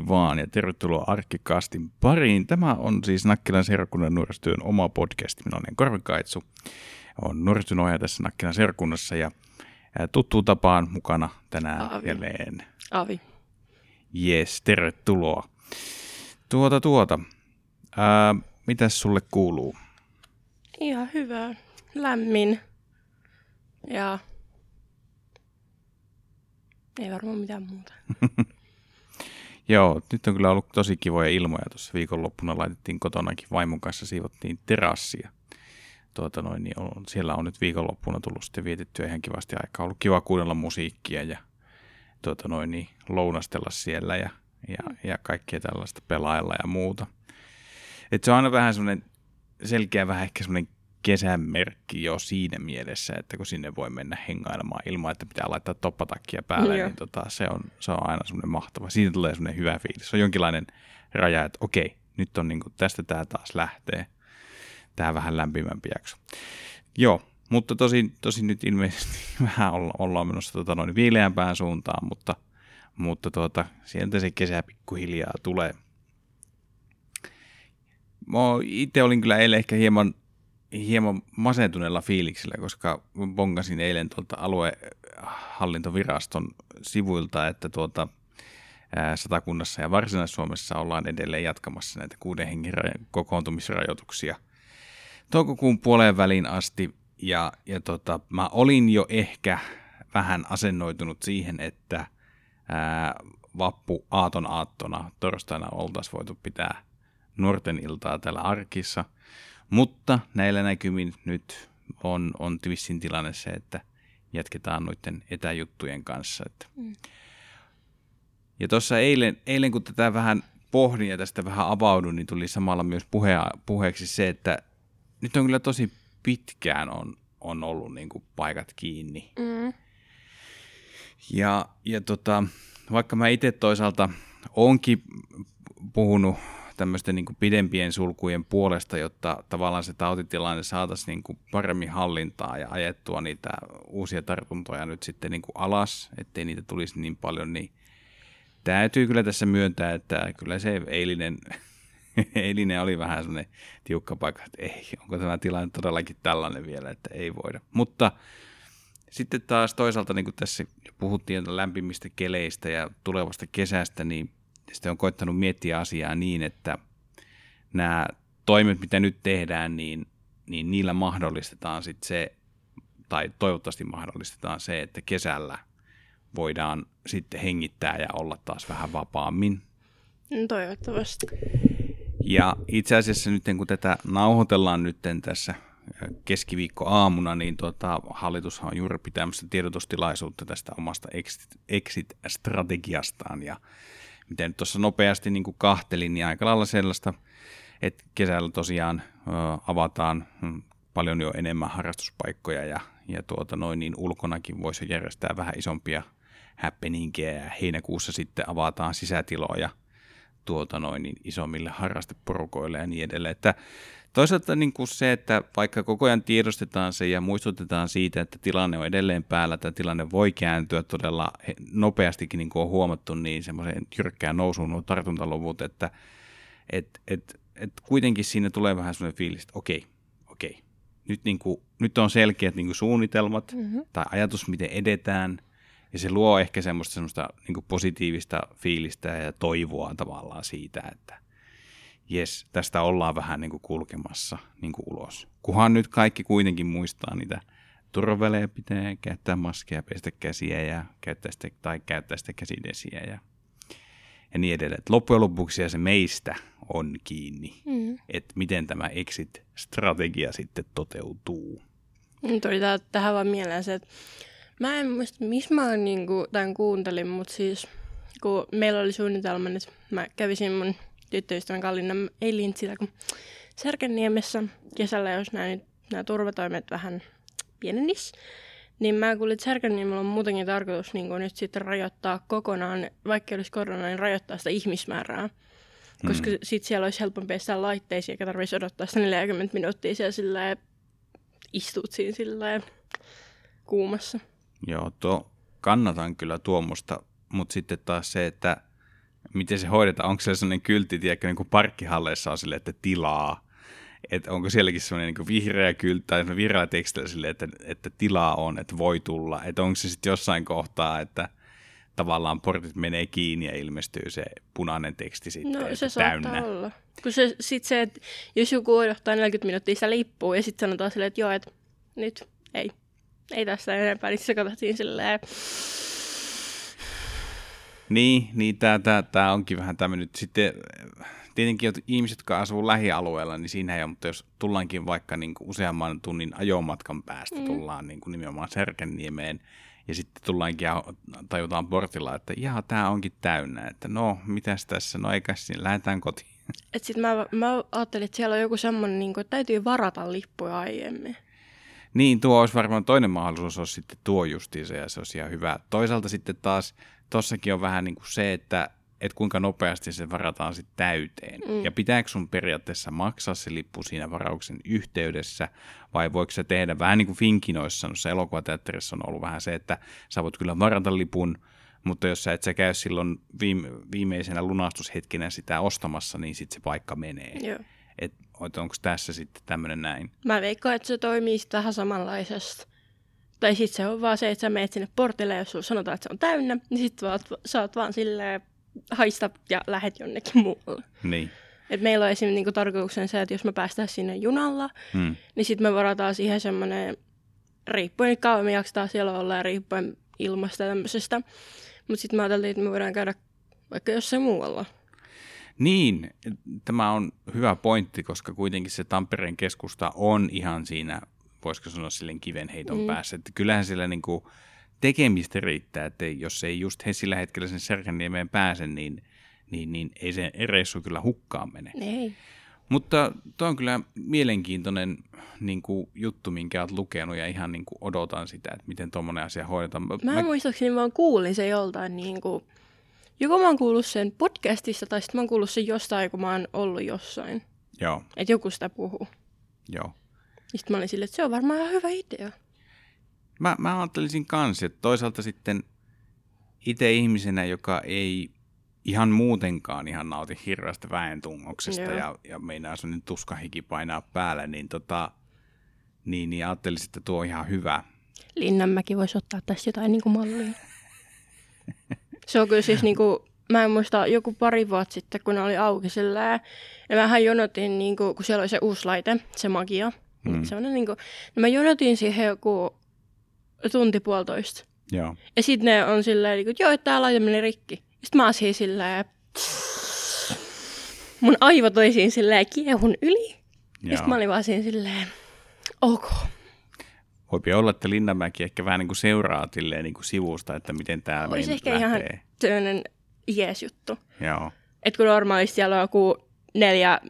Hei vaan ja tervetuloa Arkkikastin pariin. Tämä on siis Nakkilan seurakunnan nuorisotyön oma podcast. Minä olen Korvi Kaitsu. Olen nuorisotyön ohjaaja tässä Nakkilan seurakunnassa ja tuttuun tapaan mukana tänään Aavi. jälleen. Avi. Jes, tervetuloa. Tuota tuota, ää, mitäs sulle kuuluu? Ihan hyvä. Lämmin. Ja ei varmaan mitään muuta. Joo, nyt on kyllä ollut tosi kivoja ilmoja. Tuossa viikonloppuna laitettiin kotonakin vaimon kanssa, siivottiin terassia. Tuota noin, niin on, siellä on nyt viikonloppuna tullut sitten vietettyä ihan kivasti aikaa. Ollut kiva kuunnella musiikkia ja tuota noin, niin lounastella siellä ja, ja, ja kaikkea tällaista pelailla ja muuta. Et se on aina vähän semmoinen selkeä, vähän ehkä semmoinen kesän merkki jo siinä mielessä, että kun sinne voi mennä hengailemaan ilman, että pitää laittaa toppatakkia päälle, Joo. niin tota, se, on, se on aina semmoinen mahtava. Siitä tulee semmoinen hyvä fiilis. Se on jonkinlainen raja, että okei, nyt on niinku, tästä tämä taas lähtee. Tämä vähän lämpimämpi jakso. Joo, mutta tosin, tosin nyt ilmeisesti vähän olla, ollaan menossa tota noin viileämpään suuntaan, mutta, mutta tuota, sieltä se kesä pikkuhiljaa tulee. Mä itse olin kyllä eilen ehkä hieman, hieman masentuneella fiiliksellä, koska bongasin eilen tuolta aluehallintoviraston sivuilta, että tuota, Satakunnassa ja Varsinais-Suomessa ollaan edelleen jatkamassa näitä kuuden hengen ra- kokoontumisrajoituksia toukokuun puoleen väliin asti. Ja, ja tota, mä olin jo ehkä vähän asennoitunut siihen, että ää, vappu aaton aattona torstaina oltaisiin voitu pitää nuorten iltaa täällä arkissa. Mutta näillä näkymin nyt on, on Twissin tilanne se, että jatketaan noiden etäjuttujen kanssa. Että. Mm. Ja tuossa eilen, eilen, kun tätä vähän pohdin ja tästä vähän avaudun, niin tuli samalla myös puhea, puheeksi se, että nyt on kyllä tosi pitkään on, on ollut niin kuin paikat kiinni. Mm. Ja, ja tota, vaikka mä itse toisaalta onkin puhunut tämmöisten niin pidempien sulkujen puolesta, jotta tavallaan se tautitilanne saataisiin niin kuin paremmin hallintaa ja ajettua niitä uusia tartuntoja nyt sitten niin kuin alas, ettei niitä tulisi niin paljon, niin täytyy kyllä tässä myöntää, että kyllä se eilinen, eilinen oli vähän semmoinen tiukka paikka, että ei, onko tämä tilanne todellakin tällainen vielä, että ei voida. Mutta sitten taas toisaalta, niin kuin tässä puhuttiin lämpimistä keleistä ja tulevasta kesästä, niin sitten on koittanut miettiä asiaa niin, että nämä toimet, mitä nyt tehdään, niin, niin niillä mahdollistetaan sitten se, tai toivottavasti mahdollistetaan se, että kesällä voidaan sitten hengittää ja olla taas vähän vapaammin. No, Toivottavasti. Ja itse asiassa nyt kun tätä nauhoitellaan nyt tässä keskiviikko aamuna, niin tota, hallitus on juuri pitämässä tiedotustilaisuutta tästä omasta exit- exit-strategiastaan. Ja mitä nyt tuossa nopeasti niin kuin kahtelin, niin aika lailla sellaista, että kesällä tosiaan avataan mm, paljon jo enemmän harrastuspaikkoja ja, ja tuota noin, niin ulkonakin voisi järjestää vähän isompia happeningejä ja heinäkuussa sitten avataan sisätiloja tuota noin, niin isommille harrasteporukoille ja niin edelleen. Että toisaalta niin kuin se, että vaikka koko ajan tiedostetaan se ja muistutetaan siitä, että tilanne on edelleen päällä, että tilanne voi kääntyä todella nopeastikin, niin kuin on huomattu, niin semmoiseen jyrkkään nousuun nuo tartuntaluvut, että et, et, et kuitenkin siinä tulee vähän semmoinen fiilis, että okei, okei, nyt, niin kuin, nyt on selkeät niin kuin suunnitelmat Mm-hmm. tai ajatus, miten edetään, ja se luo ehkä semmoista, semmoista niin kuin positiivista fiilistä ja toivoa tavallaan siitä, että jes, tästä ollaan vähän niin kuin kulkemassa niin kuin ulos. Kuhan nyt kaikki kuitenkin muistaa niitä turvavälejä pitää käyttää maskeja, pestä käsiä ja käyttää sitä, tai käyttää sitä käsidesiä ja, ja niin edelleen. Et loppujen lopuksi se meistä on kiinni, Mm. että miten tämä exit-strategia sitten toteutuu. Tuli tähän vaan mieleen se, että mä en muista, missä mä niinku, tämän kuuntelin, mutta siis kun meillä oli suunnitelma, että mä kävisin mun tyttöystävän Kallinna, ei Lintsillä, kun Särkänniemessä kesällä, jos nämä, nyt, nämä turvatoimet vähän pienenis, niin mä kuulin, että Särkänniemellä on muutenkin tarkoitus niin nyt sitten rajoittaa kokonaan, vaikka olisi korona, niin rajoittaa sitä ihmismäärää. Koska Mm. sitten siellä olisi helpompi päästä laitteisiin, eikä tarvitsisi odottaa sitä 40 minuuttia siellä sillä istut siinä sillä kuumassa. Joo, tuo, kannatan kyllä tuommoista, mutta sitten taas se, että miten se hoidetaan? Onko se sellainen kyltti, tiedätkö, niin kuin parkkihalleissa on sille, että tilaa? Että onko sielläkin sellainen niin vihreä kyltti tai vihreällä tekstillä sille, että, että tilaa on, että voi tulla? Että onko se sitten jossain kohtaa, että tavallaan portit menee kiinni ja ilmestyy se punainen teksti sitten No se täynnä. olla. Kun se, sit se, että jos joku odottaa 40 minuuttia sitä lippua ja sitten sanotaan silleen, että joo, että nyt ei, ei tässä enempää, niin se katsottiin silleen, Niin, niin tämä tää, tää onkin vähän tämmöinen. Sitten tietenkin että ihmiset, jotka asuu lähialueella, niin siinä ei ole, mutta jos tullaankin vaikka niin kuin useamman tunnin ajomatkan päästä, mm. tullaan niin kuin nimenomaan Särkänniemeen, ja sitten tullaankin ja tajutaan portilla, että jaa, tämä onkin täynnä, että no, mitäs tässä, no eikä siinä, lähdetään kotiin. että sitten mä, mä ajattelin, että siellä on joku semmoinen, niin kuin, että täytyy varata lippuja aiemmin. Niin, tuo olisi varmaan toinen mahdollisuus, olisi sitten tuo justiinsa ja se olisi ihan hyvä. Toisaalta sitten taas tossakin on vähän niin kuin se, että, että kuinka nopeasti se varataan sitten täyteen. Mm. Ja pitääkö sun periaatteessa maksaa se lippu siinä varauksen yhteydessä, vai voiko se tehdä vähän niin kuin Finkinoissa, noissa elokuvateatterissa on ollut vähän se, että sä voit kyllä varata lipun, mutta jos sä et sä käy silloin viime, viimeisenä lunastushetkenä sitä ostamassa, niin sitten se paikka menee. Joo. Et, onko tässä sitten tämmöinen näin? Mä veikkaan, että se toimii vähän samanlaisesti. Tai sitten se on vaan se, että sä meet sinne portille, jos sulla sanotaan, että se on täynnä, niin sit vaan, sä oot vaan silleen haista ja lähet jonnekin muualle. Niin. Et meillä on esimerkiksi niinku tarkoituksen se, että jos me päästään sinne junalla, Hmm. niin sitten me varataan siihen semmoinen, riippuen kauan me jaksetaan siellä olla ja riippuen ilmasta ja tämmöisestä. Mutta sitten me ajateltiin, että me voidaan käydä vaikka jossain muualla. Niin, tämä on hyvä pointti, koska kuitenkin se Tampereen keskusta on ihan siinä, voisiko sanoa silleen kivenheiton mm. päässä. Että kyllähän sillä niin kuin tekemistä riittää, että jos ei just he sillä hetkellä sen Särkänniemeen pääse, niin, niin, niin ei se reissu kyllä hukkaan mene. Ei. Mutta tuo on kyllä mielenkiintoinen niin kuin, juttu, minkä olet lukenut ja ihan niin kuin, odotan sitä, että miten tuommoinen asia hoidetaan. Mä, mä muistaakseni vaan kuulin se joltain niin kuin, joko mä oon kuullut sen podcastista tai sitten mä oon kuullut sen jostain, kun mä oon ollut jossain. Joo, Että joku sitä puhuu. joo. Sitten mä olin silleen, että se on varmaan ihan hyvä idea. Mä, mä ajattelisin kanssa, että toisaalta sitten itse ihmisenä, joka ei ihan muutenkaan ihan nauti hirveästä väentungoksesta Joo. ja, ja meinaa sun tuskahiki painaa päälle, niin, tota, niin, niin ajattelisin, että tuo on ihan hyvä. Linnanmäki voisi ottaa tässä jotain niin kuin mallia. Se on kyllä siis niin kuin, mä en muista, joku pari vuotta sitten, kun ne oli auki sillä ja mähän jonotin, niin kuin, kun siellä oli se uusi laite, se magia. Mm. Mm. Semmoinen, niin kuin, niin mä jonotin siihen joku tunti puolitoista. Joo. Ja sitten ne on silleen, niin kuin, että joo, että tää laite meni rikki. Sitten mä oon siinä silleen, mun aivot oli siinä silleen kiehun yli. Ja Joo. sitten mä olin vaan siinä silleen, ok. Voipi olla, että Linnanmäki ehkä vähän niin kuin seuraa niin kuin sivusta, että miten tämä Olisi ehkä lähtee. ihan sellainen jees juttu. Joo. Että kun normaalisti siellä on joku neljä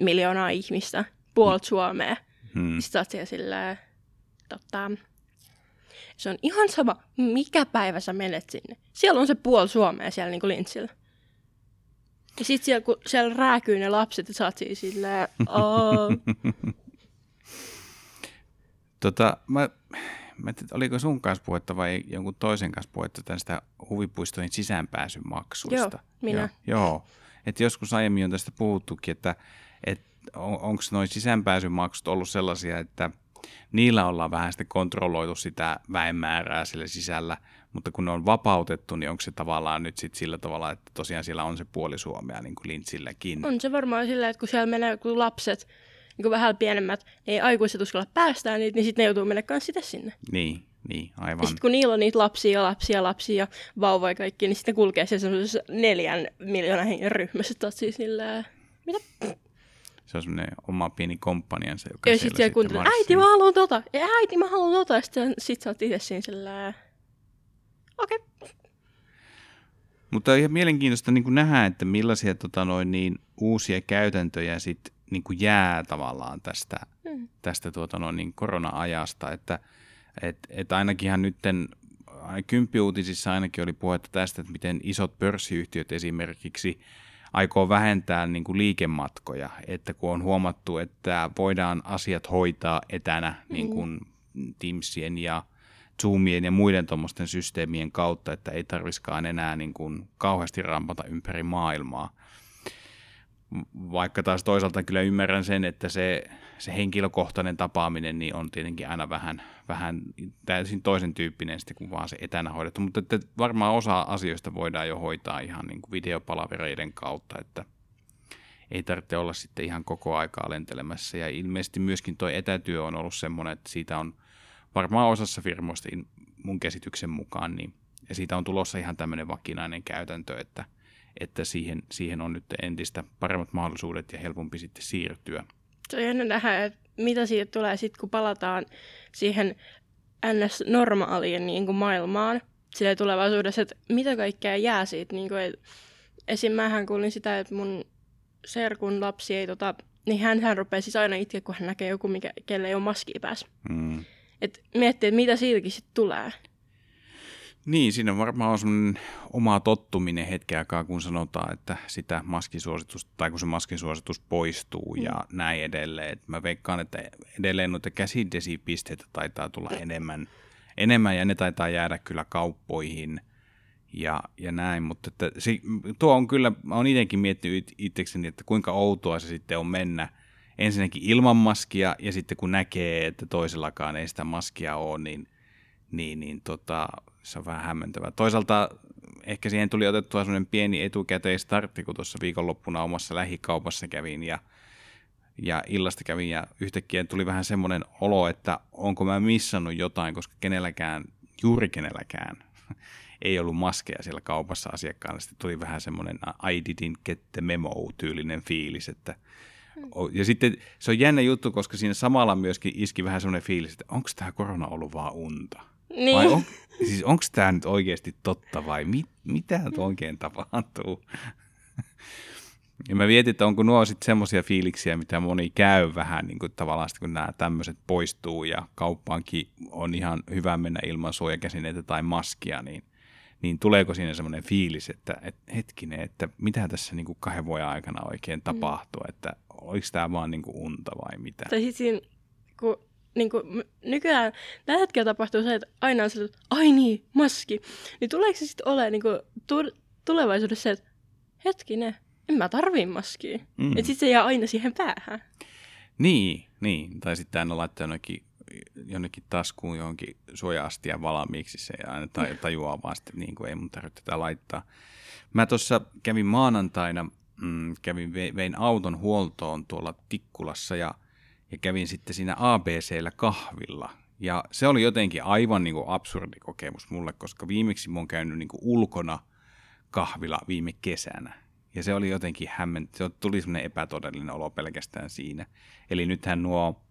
miljoonaa ihmistä, puolet Suomea, Hmm. sitten sä oot siellä silleen, tota, se on ihan sama, mikä päivä sä menet sinne. Siellä on se puoli Suomea siellä niin kuin lintsillä. Ja sitten siellä, kun siellä rääkyy ne lapset, ja sä oot siinä silleen. Tota, mä, mä tiedä, oliko sun kanssa puhetta vai jonkun toisen kanssa puhetta tästä huvipuistojen sisäänpääsyn maksuista? Joo, minä. Joo, joo. Et joskus aiemmin on tästä puhuttukin, että et on, onko noin sisäänpääsymaksut ollut sellaisia, että niillä ollaan vähän sitten kontrolloitu sitä väenmäärää sillä sisällä, mutta kun ne on vapautettu, niin onko se tavallaan nyt sit sillä tavalla, että tosiaan siellä on se puoli Suomea niin kuin Lintsilläkin? on se varmaan silleen, että kun siellä menee kun lapset, niin kuin vähän pienemmät, niin ei aikuiset uskalla päästää niitä, niin sitten ne joutuu mennä kanssa sitä sinne. Niin, niin, aivan. Ja sitten kun niillä on niitä lapsia ja lapsia ja lapsia ja vauvoja ja kaikki, niin sitten kulkee siellä semmoisessa neljän miljoonan hengen ryhmässä. Että siis silleen, mitä? Se on semmoinen oma pieni komppaniansa, joka Ja siellä sitten kuuntelee, marssii. äiti mä haluan tota, ja äiti mä haluan tota. Ja sitten sit sä oot itse siinä silleen, okei. Okay. Mutta on ihan mielenkiintoista niin nähdä, että millaisia tota, noin, niin, uusia käytäntöjä sit, niin kuin jää tavallaan tästä, Mm. tästä tuota, noin, niin korona-ajasta. Että et, et ainakinhan nytten kymppiuutisissa ainakin oli puhetta tästä, että miten isot pörssiyhtiöt esimerkiksi aikoo vähentää niin kuin liikematkoja, että kun on huomattu, että voidaan asiat hoitaa etänä niin kuin Teamsien ja Zoomien ja muiden tuommoisten systeemien kautta, että ei tarviskaan enää niin kuin kauheasti rampata ympäri maailmaa. Vaikka taas toisaalta kyllä ymmärrän sen, että se, se henkilökohtainen tapaaminen niin on tietenkin aina vähän, vähän täysin toisen tyyppinen sitten kuin vaan se etänä hoidettu, mutta että varmaan osa asioista voidaan jo hoitaa ihan niin kuin videopalavereiden kautta, että ei tarvitse olla sitten ihan koko aikaa lentelemässä. Ja ilmeisesti myöskin tuo etätyö on ollut semmoinen, että siitä on varmaan osassa firmoista mun käsityksen mukaan, niin, ja siitä on tulossa ihan tämmöinen vakinainen käytäntö, että, että siihen, siihen on nyt entistä paremmat mahdollisuudet ja helpompi sitten siirtyä. Se on jännä nähdä, että mitä siitä tulee sitten, kun palataan siihen NS-normaaliin niin kuin maailmaan sille tulevaisuudessa, että mitä kaikkea jää siitä. Niin kuin, esim. mähän kuulin sitä, että mun serkun lapsi ei tota, niin hän, hän rupeaa siis aina itke, kun hän näkee joku, mikä, kelle ei ole maskia päässä. Mm. Et miettii, että mitä siitäkin sitten tulee. Niin, siinä varmaan on semmoinen oma tottuminen hetken aikaa, kun sanotaan, että sitä maskisuositusta, tai kun se maskisuositus poistuu mm. ja näin edelleen. Et mä veikkaan, että edelleen noita käsidesipisteitä taitaa tulla enemmän, enemmän ja ne taitaa jäädä kyllä kauppoihin ja, ja näin, mutta että se, tuo on kyllä, mä oon itsekin miettinyt itsekseni, että kuinka outoa se sitten on mennä ensinnäkin ilman maskia ja sitten kun näkee, että toisellakaan ei sitä maskia ole, niin, niin, niin tota, se on vähän hämmentävää. Toisaalta ehkä siihen tuli otettua sellainen pieni etukäteistartti, kun tuossa viikonloppuna omassa lähikaupassa kävin ja, ja illasta kävin ja yhtäkkiä tuli vähän semmoinen olo, että onko mä missannut jotain, koska kenelläkään, juuri kenelläkään ei ollut maskeja siellä kaupassa asiakkaalla. Sitten tuli vähän semmoinen I didn't get the memo-tyylinen fiilis, että ja sitten se on jännä juttu, koska siinä samalla myöskin iski vähän semmoinen fiilis, että onko tämä korona ollut vaan unta? Niin. Vai on, siis onko tämä nyt oikeasti totta vai mit, mitä nyt oikein tapahtuu? Ja mä mietin, että onko nuo sitten semmoisia fiiliksiä, mitä moni käy vähän niin kuin tavallaan kun nämä tämmöiset poistuu ja kauppaankin on ihan hyvä mennä ilman suojakäsineitä tai maskia, niin – niin tuleeko siinä semmoinen fiilis, että, että hetkinen, että mitä tässä niin kuin kahden vuoden aikana oikein mm. tapahtuu, mm. että oliko tämä vaan niin kuin unta vai mitä? Tai siis siinä, kun niin kuin, nykyään tällä hetkellä tapahtuu se, että aina on se, että ai niin, maski. Niin tuleeko se sitten olemaan niin kuin, tulevaisuudessa se, että hetkinen, en mä tarvii maskia. Mm. Että sitten se jää aina siihen päähän. Niin, niin. Tai sitten aina laittaa jonnekin jonnekin taskuun johonkin suoja-astian valmiiksi se ja aina tajuaa vaan sitten, niin kuin ei mun tarvitse tätä laittaa. Mä tuossa kävin maanantaina, mm, kävin, vein auton huoltoon tuolla Tikkulassa ja, ja kävin sitten siinä ABCllä kahvilla. Ja se oli jotenkin aivan niin kuin absurdi kokemus mulle, koska viimeksi oon käynyt niin kuin ulkona kahvilla viime kesänä. Ja se oli jotenkin hämmentä, se tuli semmoinen epätodellinen olo pelkästään siinä. Eli nythän nuo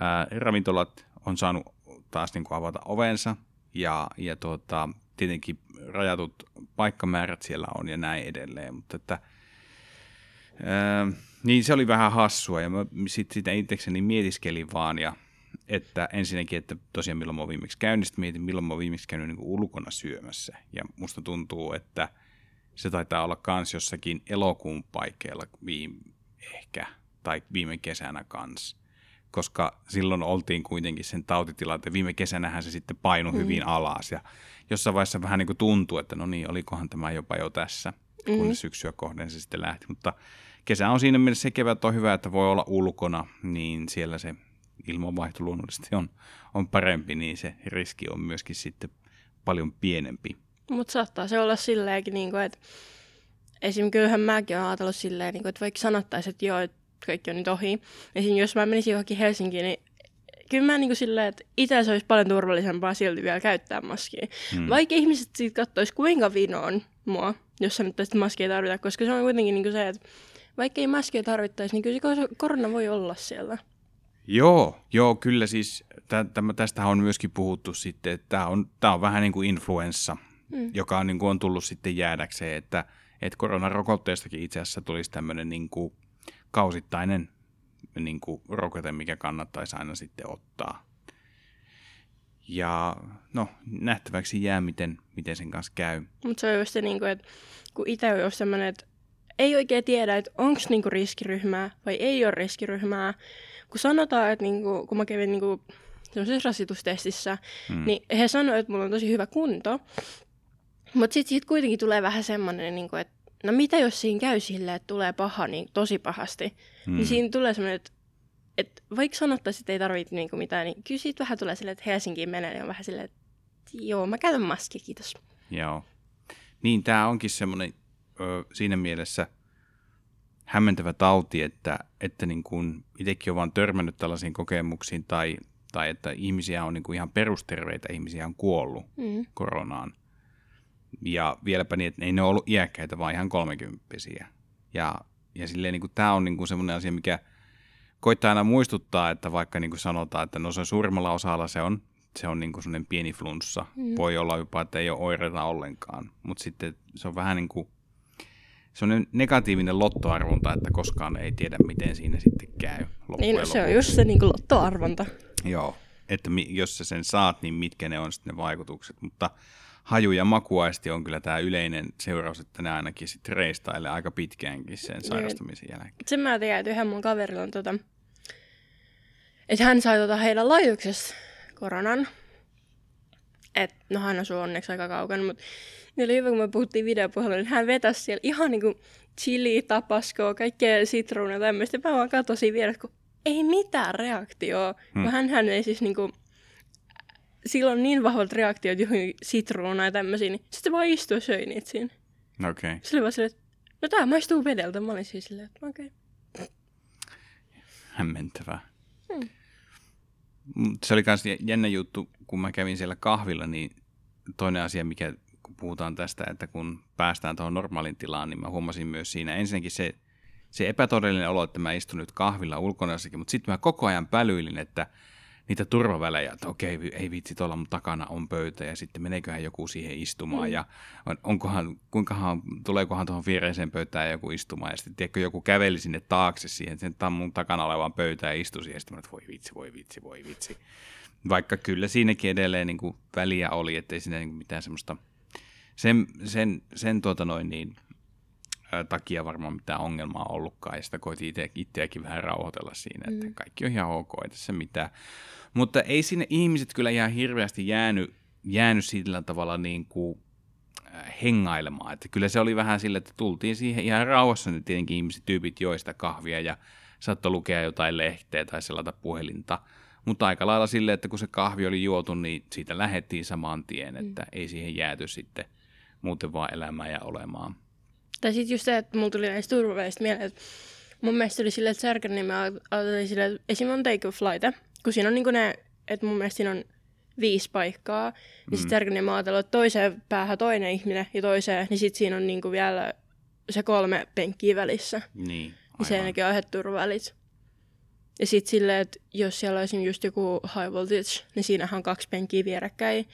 ää, ravintolat on saanut taas niin kuin avata ovensa ja, ja tuota, tietenkin rajatut paikkamäärät siellä on ja näin edelleen, mutta että ää, niin se oli vähän hassua ja mä sitten sitä itsekseni mietiskelin vaan ja että ensinnäkin, että tosiaan milloin mä oon viimeksi käynyt, mietin milloin mä oon viimeksi käynyt niin ulkona syömässä ja musta tuntuu, että se taitaa olla kans jossakin elokuun paikkeilla viime, ehkä, tai viime kesänä kanssa koska silloin oltiin kuitenkin sen tautitilanteen. Viime kesänähän se sitten painui mm. hyvin alas ja jossain vaiheessa vähän niin kuin tuntui, että no niin, olikohan tämä jopa jo tässä, kun mm. syksyä kohden se sitten lähti. Mutta kesä on siinä mielessä se kevät on hyvä, että voi olla ulkona, niin siellä se ilmanvaihto luonnollisesti on, on parempi, niin se riski on myöskin sitten paljon pienempi. Mutta saattaa se olla silleenkin, niin kuin, että esim. kyllähän mäkin olen ajatellut silleen, niin että vaikka sanottaisiin, että joo, että kaikki on nyt ohi. Esim. jos mä menisin johonkin Helsinkiin, niin kyllä mä niin kuin silleen, että itse se olisi paljon turvallisempaa silti vielä käyttää maskia. Hmm. Vaikka ihmiset siitä katsoisi kuinka vinoon mua, jos nyt tästä maskia tarvita, koska se on kuitenkin niin kuin se, että vaikka ei maskia tarvittaisi, niin kyllä se korona voi olla siellä. Joo, joo, kyllä siis tästä on myöskin puhuttu sitten, että tämä on, tämä on vähän niin kuin influenssa, hmm. joka on, niin kuin on tullut sitten jäädäkseen, että, että koronarokotteestakin itse asiassa tulisi tämmöinen niin kuin kausittainen niin kuin rokote, mikä kannattaisi aina sitten ottaa. Ja no, nähtäväksi jää, miten, miten sen kanssa käy. Mutta se on just se, niin kuin, että kun itse on just sellainen, että ei oikein tiedä, että onko niinku riskiryhmää vai ei ole riskiryhmää. Kun sanotaan, että niinku, kun mä kävin niinku semmoisessa rasitustestissä, mm. niin he sanoivat, että mulla on tosi hyvä kunto. Mutta sitten siitä kuitenkin tulee vähän semmoinen, niin että no mitä jos siinä käy silleen, että tulee paha niin tosi pahasti. Niin mm. Niin siinä tulee semmoinen, että, että vaikka sanottaisiin, että ei tarvitse niin mitään, niin kyllä siitä vähän tulee silleen, että Helsinkiin menee, niin on vähän silleen, että joo, mä käytän maskia, kiitos. Joo. Niin, tämä onkin semmoinen ö, siinä mielessä hämmentävä tauti, että, että niin kuin itsekin on vaan törmännyt tällaisiin kokemuksiin tai, tai että ihmisiä on niin kuin ihan perusterveitä, ihmisiä on kuollut mm. koronaan. Ja vieläpä niin, että ei ne ole ollut iäkkäitä, vaan ihan kolmekymppisiä. Ja, ja silleen niin kuin, tämä on niin kuin semmoinen asia, mikä koittaa aina muistuttaa, että vaikka niin kuin sanotaan, että no se suurimmalla osalla se on se on niin kuin sellainen pieni flunssa. Mm. Voi olla jopa, että ei ole oireita ollenkaan. Mutta sitten se on vähän niin kuin on negatiivinen lottoarvonta, että koskaan ei tiedä, miten siinä sitten käy. Niin, no, se on just se niin kuin lottoarvonta. Joo, että jos sä sen saat, niin mitkä ne on sitten ne vaikutukset. Mutta haju- ja makuaisti on kyllä tämä yleinen seuraus, että ne ainakin sitten reistailee aika pitkäänkin sen niin. sairastamisen jälkeen. Sen mä tiedän, että mun kaverilla on tota, että hän sai tota heidän laajuuksessa koronan. Et, no hän asuu onneksi aika kaukana, mutta niin oli hyvä, kun me puhuttiin videopuhelua, niin hän vetäisi siellä ihan niinku chili, tapaskoa, kaikkea sitruunaa tämmöistä. Mä vaan katsoin vieressä, kun ei mitään reaktioa. Hmm. Kun hän, hän ei siis niinku, silloin niin vahvat reaktiot johon sitruunaa ja tämmöisiä, niin sitten vaan istuu ja söi niitä siinä. Okei. Okay. Se oli vaan silleen, että no tää maistuu vedeltä. Mä olin siis silleen, että okei. Okay. Hämmentävää. Hmm. Se oli myös jännä juttu, kun mä kävin siellä kahvilla, niin toinen asia, mikä puhutaan tästä, että kun päästään tuohon normaalin tilaan, niin mä huomasin myös siinä ensinnäkin se, se epätodellinen olo, että mä istun nyt kahvilla ulkona mutta sitten mä koko ajan pälyilin, että niitä turvavälejä, että okei, ei vitsi, tuolla mun takana on pöytä ja sitten meneeköhän joku siihen istumaan mm. ja onkohan, kuinkahan, tuleekohan tuohon viereiseen pöytään joku istumaan ja sitten tiedätkö, joku käveli sinne taakse siihen sen mun takana olevan pöytään ja istui siihen ja sitten mä voi vitsi, voi vitsi, voi vitsi. Vaikka kyllä siinäkin edelleen niin kuin väliä oli, ettei siinä niin mitään semmoista, sen, sen, sen tuota noin niin, takia varmaan mitään ongelmaa ollutkaan, ja sitä koitin itse, itseäkin vähän rauhoitella siinä, että mm. kaikki on ihan ok, ei tässä mitään. Mutta ei sinne ihmiset kyllä ihan hirveästi jäänyt, jäänyt sillä tavalla niin kuin hengailemaan. Että kyllä se oli vähän sille, että tultiin siihen ihan rauhassa, niin tietenkin ihmiset tyypit joista kahvia ja saattoi lukea jotain lehteä tai selata puhelinta. Mutta aika lailla silleen, että kun se kahvi oli juotu, niin siitä lähettiin saman tien, että mm. ei siihen jääty sitten muuten vaan elämään ja olemaan. Tai sitten just se, että mulla tuli näistä turvaväistä mieleen, että mun mielestä oli silleen, että Särkänniemi ajattelin silleen, että esim. on take flight, kun siinä on niin ne, että mun mielestä siinä on viisi paikkaa, niin mm. sitten Särkänniemi ajattelin, että toiseen päähän toinen ihminen ja toiseen, niin sitten siinä on niin vielä se kolme penkkiä välissä. Niin, aivan. Ja se ainakin on turvavälit. Ja sitten silleen, että jos siellä olisi just joku high voltage, niin siinähän on kaksi penkkiä vierekkäin.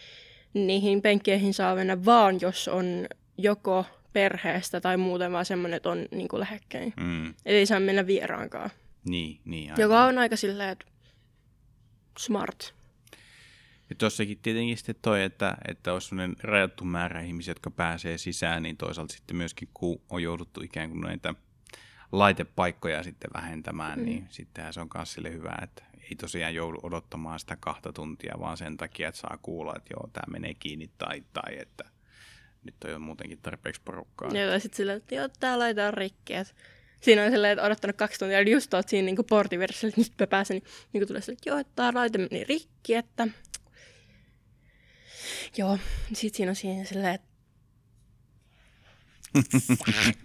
Niihin penkkeihin saa mennä vaan, jos on joko perheestä tai muuten vaan semmoinen, että on niin kuin lähekkäin. Mm. Eli ei saa mennä vieraankaan. Niin, niin. Aivan. Joka on aika silleen, että smart. Ja tuossakin tietenkin sitten toi, että, että olisi sellainen rajattu määrä ihmisiä, jotka pääsee sisään, niin toisaalta sitten myöskin kun on jouduttu ikään kuin näitä laitepaikkoja sitten vähentämään, mm. niin sittenhän se on myös sille hyvä, että ei tosiaan joudu odottamaan sitä kahta tuntia, vaan sen takia, että saa kuulla, että joo, tämä menee kiinni tai, tai että nyt on jo muutenkin tarpeeksi porukkaa. Joo, ja sitten silleen, että joo, tää laita on rikki. Siinä on silleen, että odottanut kaksi tuntia, ja just oot siinä niin portin vieressä, että nyt mä pääsen, niin, niin tulee silleen, että joo, että tää laite meni rikki, että joo, sitten siinä on siinä silleen, että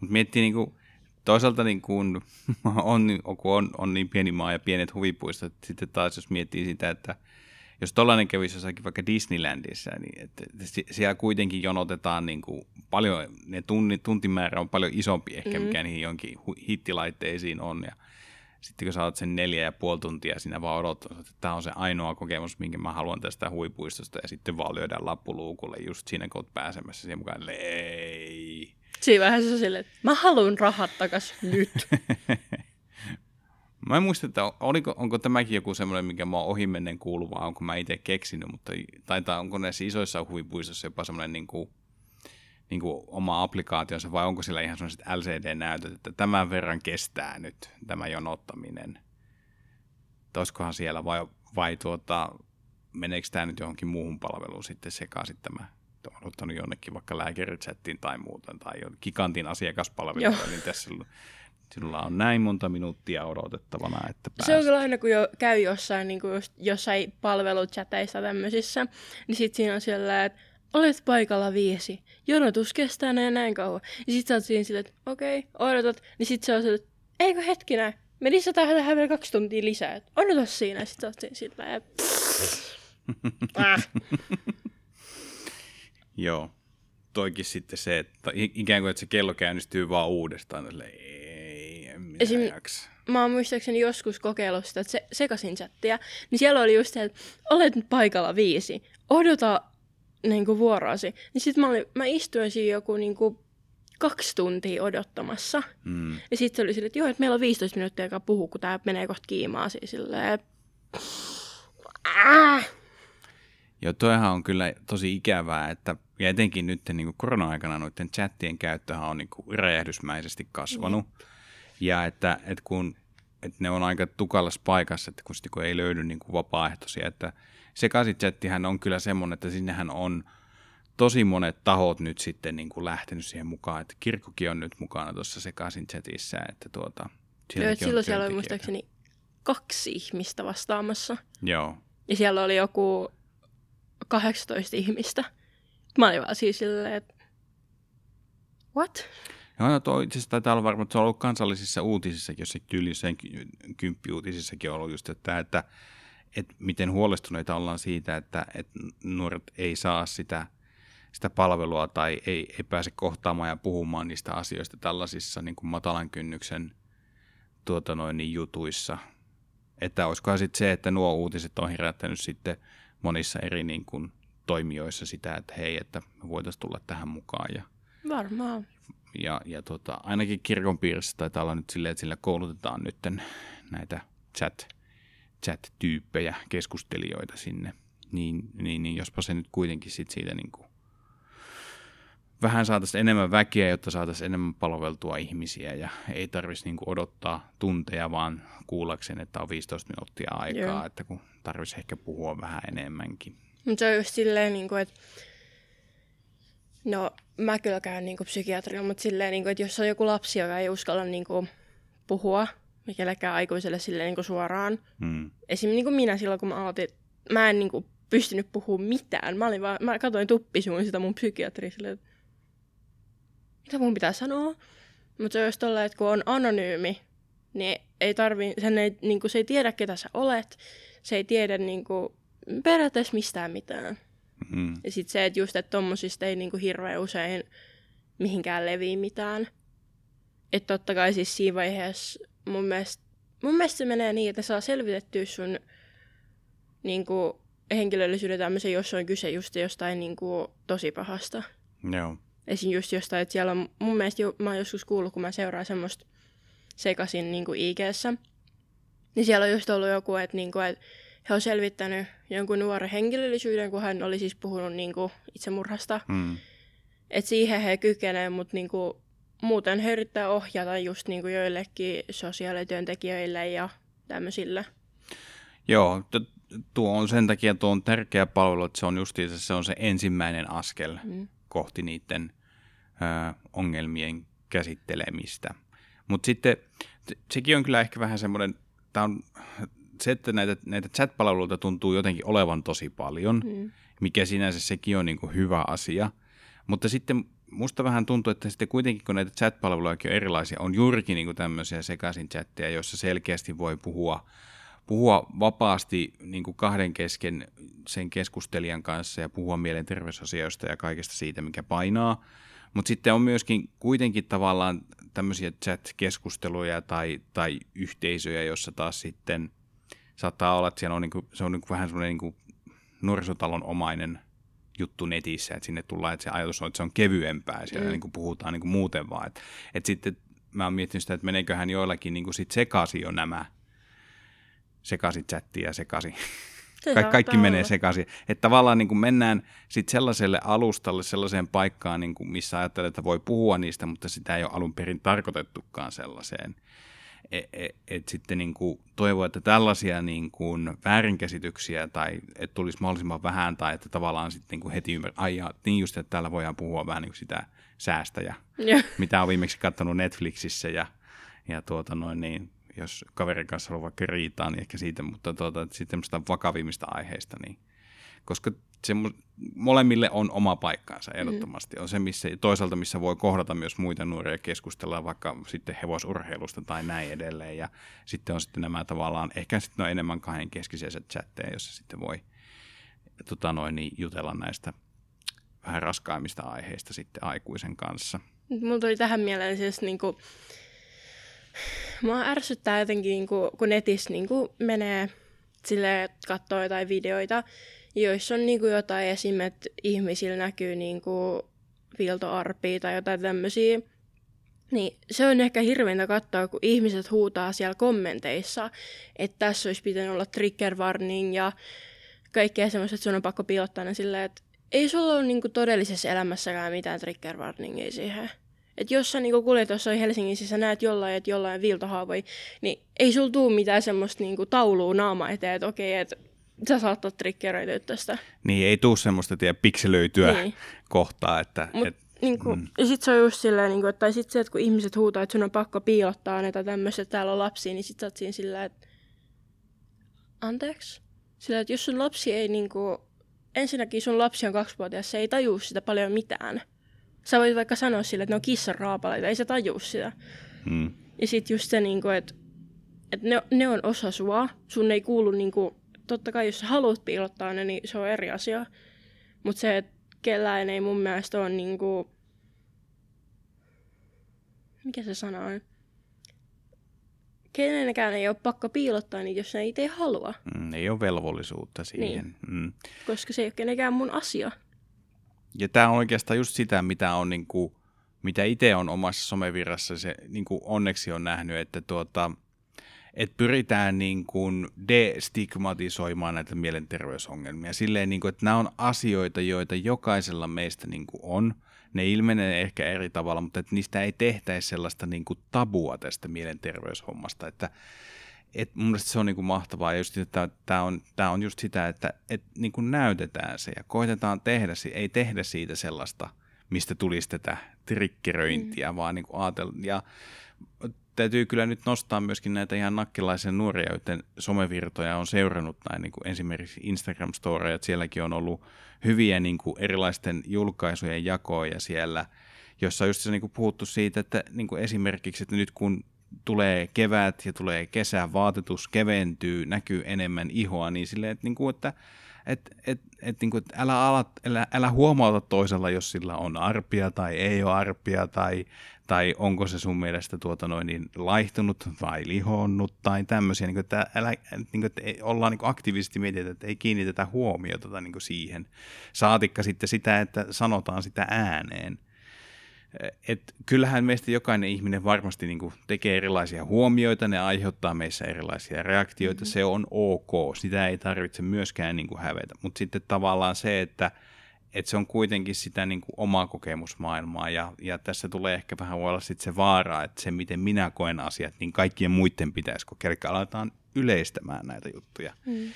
Mutta miettii niin kuin, toisaalta niin kuin, on, kun on, on niin pieni maa ja pienet huvipuistot, sitten taas jos miettii sitä, että jos tollainen kävisi jossakin vaikka Disneylandissa, niin että siellä kuitenkin jonotetaan niin kuin paljon, ne tunni, tuntimäärä on paljon isompi ehkä, mm. mikä niihin jonkin hittilaitteisiin on. Ja sitten kun sä oot sen neljä ja puoli tuntia siinä vaan odottanut, että tämä on se ainoa kokemus, minkä mä haluan tästä huipuistosta, ja sitten vaan lyödään lappuluukulle just siinä, kun oot pääsemässä siihen mukaan, ei. Siinä vähän se silleen, että mä haluan rahat takas nyt. Mä en muista, että oliko, onko tämäkin joku semmoinen, mikä mä oon ohimennen kuullut, vai onko mä itse keksinyt, mutta taitaa, onko näissä isoissa huvipuistossa jopa semmoinen niin kuin, niin kuin oma applikaationsa, vai onko sillä ihan sellaiset LCD-näytöt, että tämän verran kestää nyt tämä jonottaminen. olisikohan siellä, vai vai tuota, meneekö tämä nyt johonkin muuhun palveluun sitten sekaisin tämä on ottanut jonnekin vaikka lääkärichattiin tai muuta, tai Kikantin asiakaspalveluun, niin tässä Sinulla on näin monta minuuttia odotettavana, että pääset. Se on kyllä aina, kun jo käy jossain, niin kuin just, jossain palveluchateissa tämmöisissä, niin sitten siinä on siellä, että olet paikalla viisi, jonotus kestää näin näin kauan. Ja sitten sä oot siinä silleen, että okei, okay, odotat. Niin sitten se on silleen, että eikö hetkinen, me lisätään tähän vielä kaksi tuntia lisää. Että odota siinä. Sitten sä oot siinä silleen, äh. Joo. Toikin sitten se, että ikään kuin että se kello käynnistyy vaan uudestaan. Ei, Esim, jaksa. mä oon muistaakseni joskus kokeillut sitä se, sekasin chattia, niin siellä oli just se, että olet nyt paikalla viisi, odota niin kuin vuoroasi. Niin sit mä, olin, mä istuin siinä joku niin kuin kaksi tuntia odottamassa. Mm. Ja sitten se oli silleen, että joo, että meillä on 15 minuuttia aikaa puhua, kun tää menee kohta kiimaa siis silleen. Äh. Joo, toihan on kyllä tosi ikävää, että ja etenkin nyt niin kuin korona-aikana noiden chattien käyttöhän on niin kuin räjähdysmäisesti kasvanut. Mm. Ja että, että kun että ne on aika tukalassa paikassa, että kun, sitten, kun ei löydy niin kuin vapaaehtoisia, että sekaisichattihän on kyllä semmoinen, että sinnehän on tosi monet tahot nyt sitten niin kuin lähtenyt siihen mukaan, että kirkkokin on nyt mukana tuossa sekaisin chatissa, että tuota, Joo, että silloin siellä oli muistaakseni kaksi ihmistä vastaamassa. Joo. Ja siellä oli joku 18 ihmistä. Mä olin vaan siis silleen, että what? Joo, no toi itse asiassa taitaa olla varmaan, että se on ollut kansallisissa uutisissakin, jos se tyyli jossain kymppiuutisissakin on ollut just, että, että, että miten huolestuneita ollaan siitä, että, että nuoret ei saa sitä, sitä palvelua tai ei, ei pääse kohtaamaan ja puhumaan niistä asioista tällaisissa niin kuin matalan kynnyksen tuota noin, niin jutuissa. Että olisikohan sitten se, että nuo uutiset on herättänyt sitten monissa eri niin kuin, toimijoissa sitä, että hei, että me voitaisiin tulla tähän mukaan. Ja, Varmaan ja, ja tota, ainakin kirkon piirissä taitaa olla nyt silleen, että sillä koulutetaan nyt näitä chat, chat-tyyppejä, keskustelijoita sinne. Niin, niin, niin jospa se nyt kuitenkin sit siitä niin kuin vähän saataisiin enemmän väkeä, jotta saataisiin enemmän palveltua ihmisiä ja ei tarvitsisi niin odottaa tunteja, vaan kuullakseen, että on 15 minuuttia aikaa, Joo. että kun tarvitsisi ehkä puhua vähän enemmänkin. Mutta se on just silleen, niin kuin, että No, mä kyllä käyn niin psykiatrilla, mutta silleen, niin kuin, että jos on joku lapsi, joka ei uskalla niin kuin, puhua kellekään aikuiselle silleen, niin kuin suoraan. Mm. Esim. Niin kuin minä silloin, kun mä aloitin, mä en niin kuin, pystynyt puhumaan mitään. Mä, olin vaan, mä katsoin tuppisuun sitä mun psykiatria silleen, että mitä mun pitää sanoa. Mutta se on just tolle, että kun on anonyymi, niin ei tarvi, sen ei, niin kuin, se ei tiedä, ketä sä olet. Se ei tiedä niin kuin, periaatteessa mistään mitään. Mm. Ja sitten se, että just, että tommosista ei niinku hirveän usein mihinkään levii mitään. Että totta kai siis siinä vaiheessa mun mielestä, mun mielestä se menee niin, että saa selvitettyä sun niinku, henkilöllisyyden tämmöisen, jos on kyse just jostain niinku, tosi pahasta. Joo. Esim. just jostain, että siellä on, mun mielestä jo, mä oon joskus kuullut, kun mä seuraan semmoista sekasin niinku IG-ssä, niin siellä on just ollut joku, että, niinku, että he on selvittänyt jonkun nuoren henkilöllisyyden, kun hän oli siis puhunut niin kuin itsemurhasta. Mm. Et siihen he kykenevät, mutta niin kuin, muuten he yrittää ohjata just niin kuin joillekin sosiaalityöntekijöille ja tämmöisille. Joo, tuo on sen takia tuo on tärkeä palvelu, että se on justiinsa se on se ensimmäinen askel mm. kohti niiden ö, ongelmien käsittelemistä. Mutta sitten sekin on kyllä ehkä vähän semmoinen, tämä on se, että näitä, näitä chat-palveluita tuntuu jotenkin olevan tosi paljon, mm. mikä sinänsä sekin on niin kuin hyvä asia. Mutta sitten musta vähän tuntuu, että sitten kuitenkin kun näitä chat-palveluja on erilaisia, on juurikin niin kuin tämmöisiä sekaisin chatteja, joissa selkeästi voi puhua, puhua vapaasti niin kuin kahden kesken sen keskustelijan kanssa ja puhua mielenterveysasioista ja kaikesta siitä, mikä painaa. Mutta sitten on myöskin kuitenkin tavallaan tämmöisiä chat-keskusteluja tai, tai yhteisöjä, jossa taas sitten – saattaa olla, että siellä on, niin kuin, se on niin kuin vähän semmoinen niin nuorisotalon omainen juttu netissä, että sinne tullaan, että se ajatus on, että se on kevyempää, siellä mm. niin kuin puhutaan niin kuin muuten vaan. Että, että sitten mä oon miettinyt sitä, että meneeköhän joillakin niin kuin sit sekaisin jo nämä sekaisin chatti ja sekaisin. Ka- kaikki menee sekaisin. Että tavallaan niin kuin mennään sitten sellaiselle alustalle, sellaiseen paikkaan, niin kuin missä ajattelee, että voi puhua niistä, mutta sitä ei ole alun perin tarkoitettukaan sellaiseen. Et, et, et sitten niin kuin toivoo, että tällaisia niin kuin väärinkäsityksiä tai että tulisi mahdollisimman vähän tai että tavallaan sitten niin kuin heti ymmärrä, ai ja, niin just, että täällä voidaan puhua vähän niin kuin sitä säästä ja mitä on viimeksi katsonut Netflixissä ja, ja tuota noin niin, jos kaverin kanssa on vaikka riitaa, niin ehkä siitä, mutta tuota, sitten vakavimmista aiheista, niin koska se molemmille on oma paikkaansa ehdottomasti. Mm. On se missä, toisaalta, missä voi kohdata myös muita nuoria keskustella vaikka sitten hevosurheilusta tai näin edelleen. Ja sitten on sitten nämä tavallaan, ehkä sitten on enemmän kahden keskisiä chatteja, jossa sitten voi tota noin, niin jutella näistä vähän raskaimmista aiheista sitten aikuisen kanssa. Mulla tuli tähän mieleen siis niin kuin, mua ärsyttää jotenkin, niin kuin, kun netissä niin kuin menee sille katsoa jotain videoita, joissa on niin kuin jotain esim. että ihmisillä näkyy niin kuin viltoarpia tai jotain tämmöisiä. Niin se on ehkä hirveintä katsoa, kun ihmiset huutaa siellä kommenteissa, että tässä olisi pitänyt olla trigger warning ja kaikkea semmoista, että sun on pakko piilottaa ne silleen, että ei sulla ole kuin todellisessa elämässäkään mitään trigger warningia siihen. Että jos sä niinku kuljet jossain Helsingissä ja näet jollain, että jollain viiltohaavoi, niin ei sul tuu mitään semmoista niinku taulua naama eteen, että okei, että sä saatat triggeröityä tästä. Niin, ei tuu semmoista tiedä, pikselöityä niin. kohtaa. Että, Mut, et, niinku, mm. Ja sit se on just silleen, niinku, tai sit se, että kun ihmiset huutaa, että sun on pakko piilottaa ne tai tämmöistä, että täällä on lapsia, niin sit sä oot siinä sillä, että anteeksi? Sillä, että jos sun lapsi ei niinku, ensinnäkin sun lapsi on kaksivuotias, se ei tajua sitä paljon mitään. Sä voit vaikka sanoa sille, että ne on kissan raapaleita, ei se tajua sitä. Mm. Ja sit just se, niinku, että, että ne, ne on osa sua, sun ei kuulu niinku, totta kai jos sä haluat piilottaa ne, niin se on eri asia. Mutta se, että kellään ei mun mielestä ole niinku... Mikä se sana on? Kenenkään ei ole pakko piilottaa niitä, jos ne ei itse halua. Mm, ei ole velvollisuutta siihen. Niin. Mm. Koska se ei ole kenenkään mun asia. Ja tämä on oikeastaan just sitä, mitä on niinku, mitä itse on omassa somevirrassa se niinku onneksi on nähnyt, että tuota, että pyritään niin kuin destigmatisoimaan näitä mielenterveysongelmia. Silleen, niin kuin, että nämä on asioita, joita jokaisella meistä niin kuin on. Ne ilmenee ehkä eri tavalla, mutta että niistä ei tehtäisi sellaista niin kuin tabua tästä mielenterveyshommasta. Että, et mun mielestä se on niin kuin mahtavaa. Ja just, että tämä on, tämä on just sitä, että et niin kuin näytetään se ja koitetaan tehdä, ei tehdä siitä sellaista, mistä tulisi tätä trikkeröintiä, mm. vaan niin kuin ajatella. Ja täytyy kyllä nyt nostaa myöskin näitä ihan nakkilaisia nuoria, joiden somevirtoja on seurannut näin niin kuin esimerkiksi Instagram-storeja, että sielläkin on ollut hyviä niin kuin erilaisten julkaisujen jakoja siellä, jossa on just se niin kuin puhuttu siitä, että niin kuin esimerkiksi, että nyt kun tulee kevät ja tulee kesä, vaatetus keventyy, näkyy enemmän ihoa, niin silleen, että, niin kuin, että et, et, et, niin kuin, älä, ala, älä, älä huomauta toisella, jos sillä on arpia tai ei ole arpia tai, tai onko se sun mielestä tuota noin niin laihtunut vai lihonnut tai tämmöisiä, niin kuin, että, älä, niin kuin, että ollaan niin kuin aktiivisesti mietitään, että ei kiinnitetä huomiota niin kuin siihen. Saatikka sitten sitä, että sanotaan sitä ääneen. Et kyllähän meistä jokainen ihminen varmasti niin kuin tekee erilaisia huomioita, ne aiheuttaa meissä erilaisia reaktioita, mm-hmm. se on ok, sitä ei tarvitse myöskään niin kuin hävetä, mutta sitten tavallaan se, että – että se on kuitenkin sitä niin kuin omaa kokemusmaailmaa ja, ja tässä tulee ehkä vähän voi olla sit se vaara, että se miten minä koen asiat, niin kaikkien muiden pitäisi kokea, eli aletaan yleistämään näitä juttuja. Mm.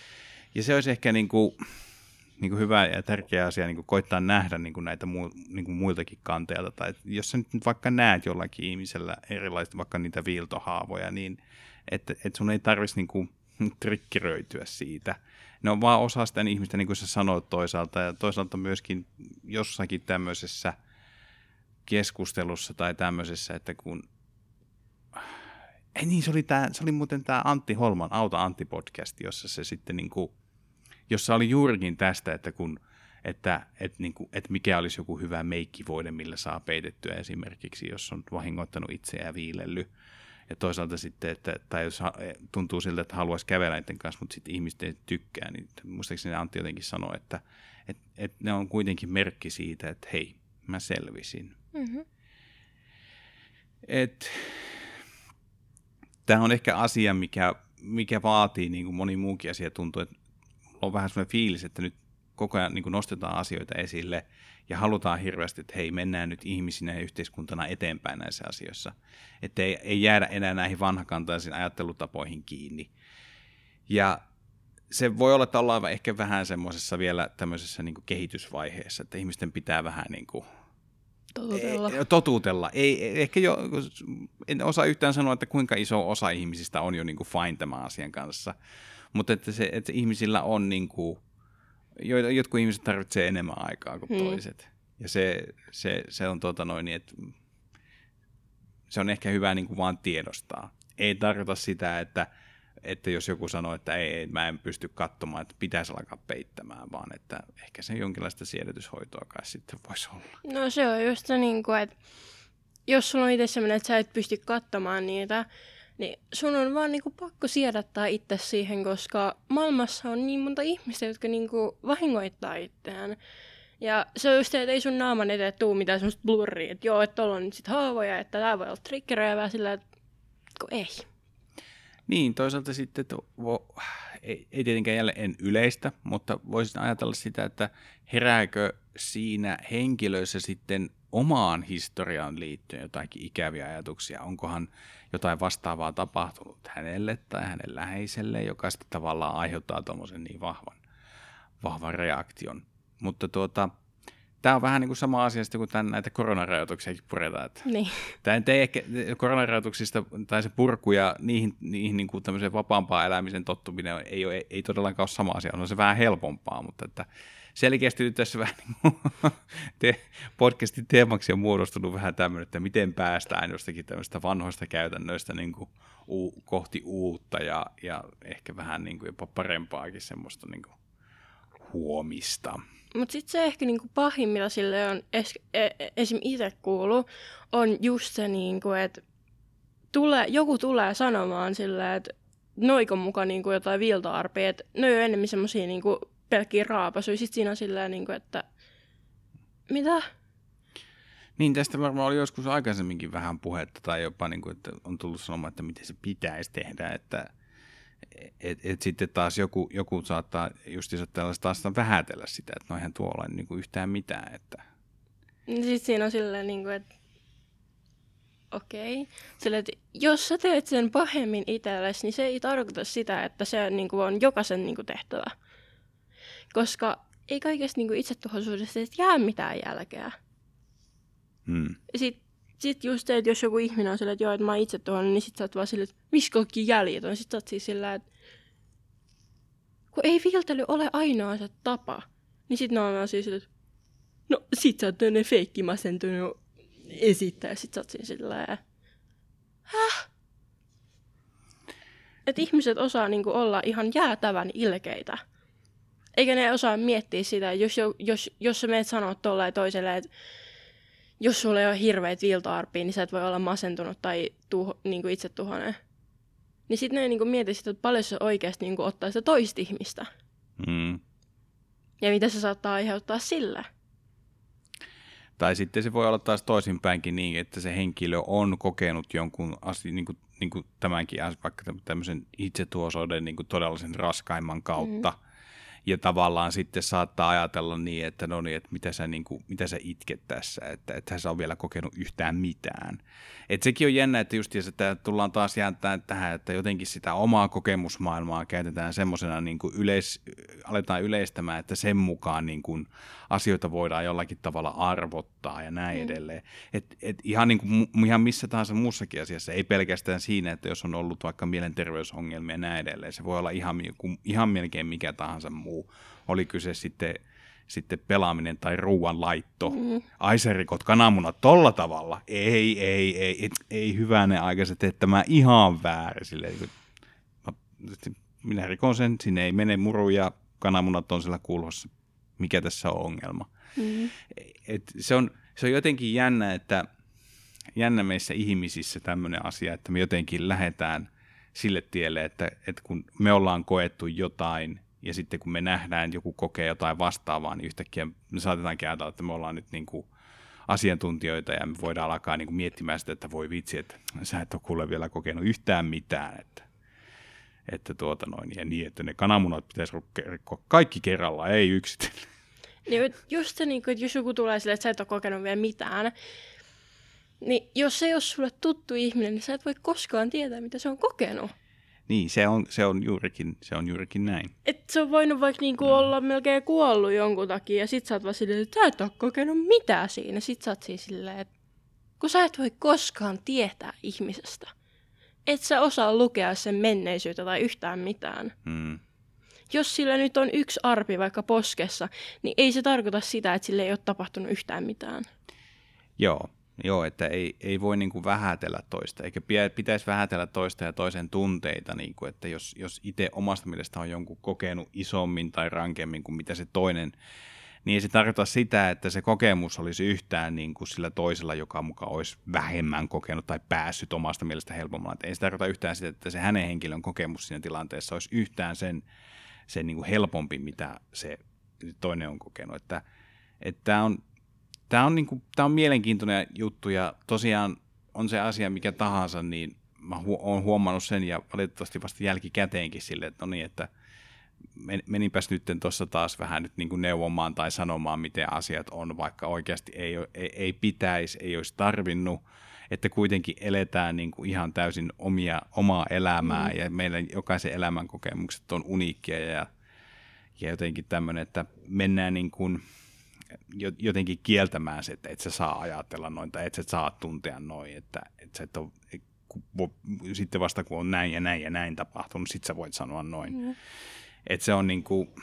Ja se olisi ehkä niin kuin, niin kuin hyvä ja tärkeä asia niin kuin koittaa nähdä niin kuin näitä mu, niin kuin muiltakin kanteilta, tai jos sä nyt vaikka näet jollakin ihmisellä erilaista, vaikka niitä viiltohaavoja, niin että et sun ei tarvitsisi niin trikkiröityä siitä – ne on vaan osa sitä ihmistä, niin kuin sä sanoit toisaalta, ja toisaalta myöskin jossakin tämmöisessä keskustelussa tai tämmöisessä, että kun ei niin, se oli, tää, se oli muuten tämä Antti Holman Auta Antti podcast, jossa se sitten niin kuin, jossa oli juurikin tästä, että kun että, että, niin kuin, että mikä olisi joku hyvä meikkivoide, millä saa peitettyä esimerkiksi, jos on vahingoittanut itseään viilellyt ja toisaalta sitten, että, tai jos tuntuu siltä, että haluaisi kävellä niiden kanssa, mutta sitten ihmiset ei tykkää, niin muistaakseni Antti jotenkin sanoi, että, että, että ne on kuitenkin merkki siitä, että hei, mä selvisin. Mm-hmm. Tämä on ehkä asia, mikä, mikä vaatii, niin kuin moni muukin asia tuntuu, että on vähän sellainen fiilis, että nyt koko ajan niin nostetaan asioita esille ja halutaan hirveästi, että hei, mennään nyt ihmisinä ja yhteiskuntana eteenpäin näissä asioissa. Että ei, ei jäädä enää näihin vanhakantaisiin ajattelutapoihin kiinni. Ja se voi olla, että ollaan ehkä vähän semmoisessa vielä tämmöisessä niin kehitysvaiheessa, että ihmisten pitää vähän niin kuin Totutella. Ei, totuutella. Ei, ehkä jo, en osaa yhtään sanoa, että kuinka iso osa ihmisistä on jo niin kuin fine tämän asian kanssa. Mutta että, se, että ihmisillä on niin kuin, jotkut ihmiset tarvitsee enemmän aikaa kuin hmm. toiset. Ja se, se, se on tota noin, että se on ehkä hyvä niin kuin vaan tiedostaa. Ei tarkoita sitä, että että jos joku sanoo, että ei, ei, mä en pysty katsomaan, että pitäisi alkaa peittämään, vaan että ehkä se jonkinlaista siedätyshoitoa kai sitten voisi olla. No se on just se, niin kuin, että jos sulla on itse sellainen, että sä et pysty katsomaan niitä, niin sun on vaan niin kuin, pakko siedättää itse siihen, koska maailmassa on niin monta ihmistä, jotka niin kuin, vahingoittaa itseään. Ja se on just se, että ei sun naaman eteen tuu mitään semmoista blurria, että joo, että tuolla on nyt sit haavoja, että tää voi olla triggeröjä vähän sillä, että kun ei. Niin, toisaalta sitten, että vo, ei, ei tietenkään jälleen en yleistä, mutta voisin ajatella sitä, että herääkö siinä henkilöissä sitten omaan historiaan liittyen jotakin ikäviä ajatuksia? Onkohan jotain vastaavaa tapahtunut hänelle tai hänen läheiselle, joka sitten tavallaan aiheuttaa tuommoisen niin vahvan, vahvan reaktion. Mutta tuota, Tämä on vähän niin kuin sama asia sitten, kun tämän, näitä koronarajoituksiakin puretaan. Että niin. Tämä ei ehkä koronarajoituksista tai se purku ja niihin, niihin niin kuin tämmöiseen vapaampaan elämisen tottuminen ei, ole, ei todellakaan ole sama asia. On se vähän helpompaa, mutta että selkeästi nyt tässä vähän niin kuin te, podcastin teemaksi on muodostunut vähän tämmöinen, että miten päästään jostakin tämmöistä vanhoista käytännöistä niin kuin u, kohti uutta ja, ja ehkä vähän niin kuin jopa parempaakin semmoista niin kuin huomista. Mutta sitten se ehkä niinku pahin, mitä sille on es, e, e, esim. itse kuulu, on just se, niinku, että tule, joku tulee sanomaan silleen, että noikon mukaan niinku jotain viiltoarpia, että ne on enemmän semmoisia niinku pelkkiä raapasuja. Sitten siinä on silleen, niinku, että mitä? Niin, tästä varmaan oli joskus aikaisemminkin vähän puhetta, tai jopa niin kuin, että on tullut sanomaan, että miten se pitäisi tehdä, että et, et sitten taas joku, joku saattaa justiinsa tällaista taas vähätellä sitä, että no eihän tuo ole niin kuin yhtään mitään. Että... Sitten siinä on silleen, niin kuin, että okei. Okay. Sille, että jos sä teet sen pahemmin itsellesi, niin se ei tarkoita sitä, että se niin kuin, on jokaisen niin kuin, tehtävä. Koska ei kaikesta niin itsetuhoisuudesta jää mitään jälkeä. Hmm. Sitten sitten just se, että jos joku ihminen on silleen, että joo, että mä oon itse tuohon, niin sit sä oot vaan silleen, että missä kaikki jäljet on. Sitten sä oot siis sillä, että kun ei viiltely ole ainoa se tapa. Niin sitten ne on vaan siis että no sit sä oot tämmönen feikki masentunut esittää. Sit sä oot siis sillä häh? Että ihmiset osaa niinku olla ihan jäätävän ilkeitä. Eikä ne osaa miettiä sitä, jos, jos, jos sä meet sanoa tolleen toiselle, että jos sulla ei ole hirveät viiltoarpia, niin sä et voi olla masentunut tai tuho, niin kuin itse tuhonen. Niin sitten ne niin mieti sitä, että paljon se oikeasti niin kuin ottaa sitä toista ihmistä. Mm. Ja mitä se saattaa aiheuttaa sillä. Tai sitten se voi olla taas toisinpäinkin niin, että se henkilö on kokenut jonkun asian, niin kuin, niin kuin tämänkin vaikka tämmöisen itsetuosouden niin kuin todellisen raskaimman kautta. Mm ja tavallaan sitten saattaa ajatella niin, että no niin, että mitä sä, niin kuin, mitä sä itket tässä, että et sä on vielä kokenut yhtään mitään. Et sekin on jännä, että just että tullaan taas jääntämään tähän, että jotenkin sitä omaa kokemusmaailmaa käytetään semmoisena, niin kuin yleis, aletaan yleistämään, että sen mukaan niin kuin asioita voidaan jollakin tavalla arvottaa ja näin mm. edelleen. Et, et ihan, niin kuin, ihan missä tahansa muussakin asiassa, ei pelkästään siinä, että jos on ollut vaikka mielenterveysongelmia ja näin edelleen, se voi olla ihan, ihan melkein mikä tahansa muu. Oli kyse sitten sitten pelaaminen tai ruoanlaitto. Mm. Aiserikot kananmunat tolla tavalla. Ei, ei, ei, ei, ei ne aikaiset, että mä ihan väärin. Silleen, mä, minä rikon sen, sinne ei mene muru ja kananmunat on siellä kulhossa. Mikä tässä on ongelma? Mm. Et se, on, se on jotenkin jännä, että jännä meissä ihmisissä tämmöinen asia, että me jotenkin lähdetään sille tielle, että, että kun me ollaan koettu jotain ja sitten kun me nähdään, että joku kokee jotain vastaavaa, niin yhtäkkiä me saatetaankin ajatella, että me ollaan nyt niin kuin asiantuntijoita ja me voidaan alkaa niin kuin miettimään sitä, että voi vitsi, että sä et ole kuule vielä kokenut yhtään mitään, että, että tuota noin, ja niin, että ne kananmunat pitäisi rikkoa kaikki kerralla, ei yksitellen. Niin just se, niin kuin, että jos joku tulee silleen, että sä et ole kokenut vielä mitään, niin jos se ei ole sulle tuttu ihminen, niin sä et voi koskaan tietää, mitä se on kokenut. Niin, se on, se on, juurikin, se on juurikin näin. Et se on voinut vaikka niinku mm. olla melkein kuollut jonkun takia, ja sit sä oot vaan silleen, että sä et ole kokenut mitään siinä. Sit sä oot siis silleen, että kun sä et voi koskaan tietää ihmisestä. Et sä osaa lukea sen menneisyyttä tai yhtään mitään. Mm. Jos sillä nyt on yksi arpi vaikka poskessa, niin ei se tarkoita sitä, että sille ei ole tapahtunut yhtään mitään. Joo, Joo, että ei, ei voi niin kuin vähätellä toista, eikä pitäisi vähätellä toista ja toisen tunteita, niin kuin, että jos, jos itse omasta mielestä on jonkun kokenut isommin tai rankemmin kuin mitä se toinen, niin ei se tarkoita sitä, että se kokemus olisi yhtään niin kuin sillä toisella, joka mukaan olisi vähemmän kokenut tai päässyt omasta mielestä helpommalla. Että ei se tarkoita yhtään sitä, että se hänen henkilön kokemus siinä tilanteessa olisi yhtään sen, sen niin kuin helpompi, mitä se toinen on kokenut. Että, että tämä on Tämä on, niinku, tämä on mielenkiintoinen juttu ja tosiaan on se asia mikä tahansa, niin mä hu- olen huomannut sen ja valitettavasti vasta jälkikäteenkin sille, että no niin, että meninpäs nyt tuossa taas vähän nyt niin kuin neuvomaan tai sanomaan, miten asiat on, vaikka oikeasti ei, ei, ei pitäisi, ei olisi tarvinnut, että kuitenkin eletään niin kuin ihan täysin omia, omaa elämää mm. ja meidän jokaisen elämän kokemukset on uniikkia ja, ja jotenkin tämmöinen, että mennään niin kuin, jotenkin kieltämään se, että et sä saa ajatella noin tai et sä saa tuntea noin, että et sä et ole, sitten vasta kun on näin ja näin ja näin tapahtunut, sit sä voit sanoa noin. Mm. Että se on niinku,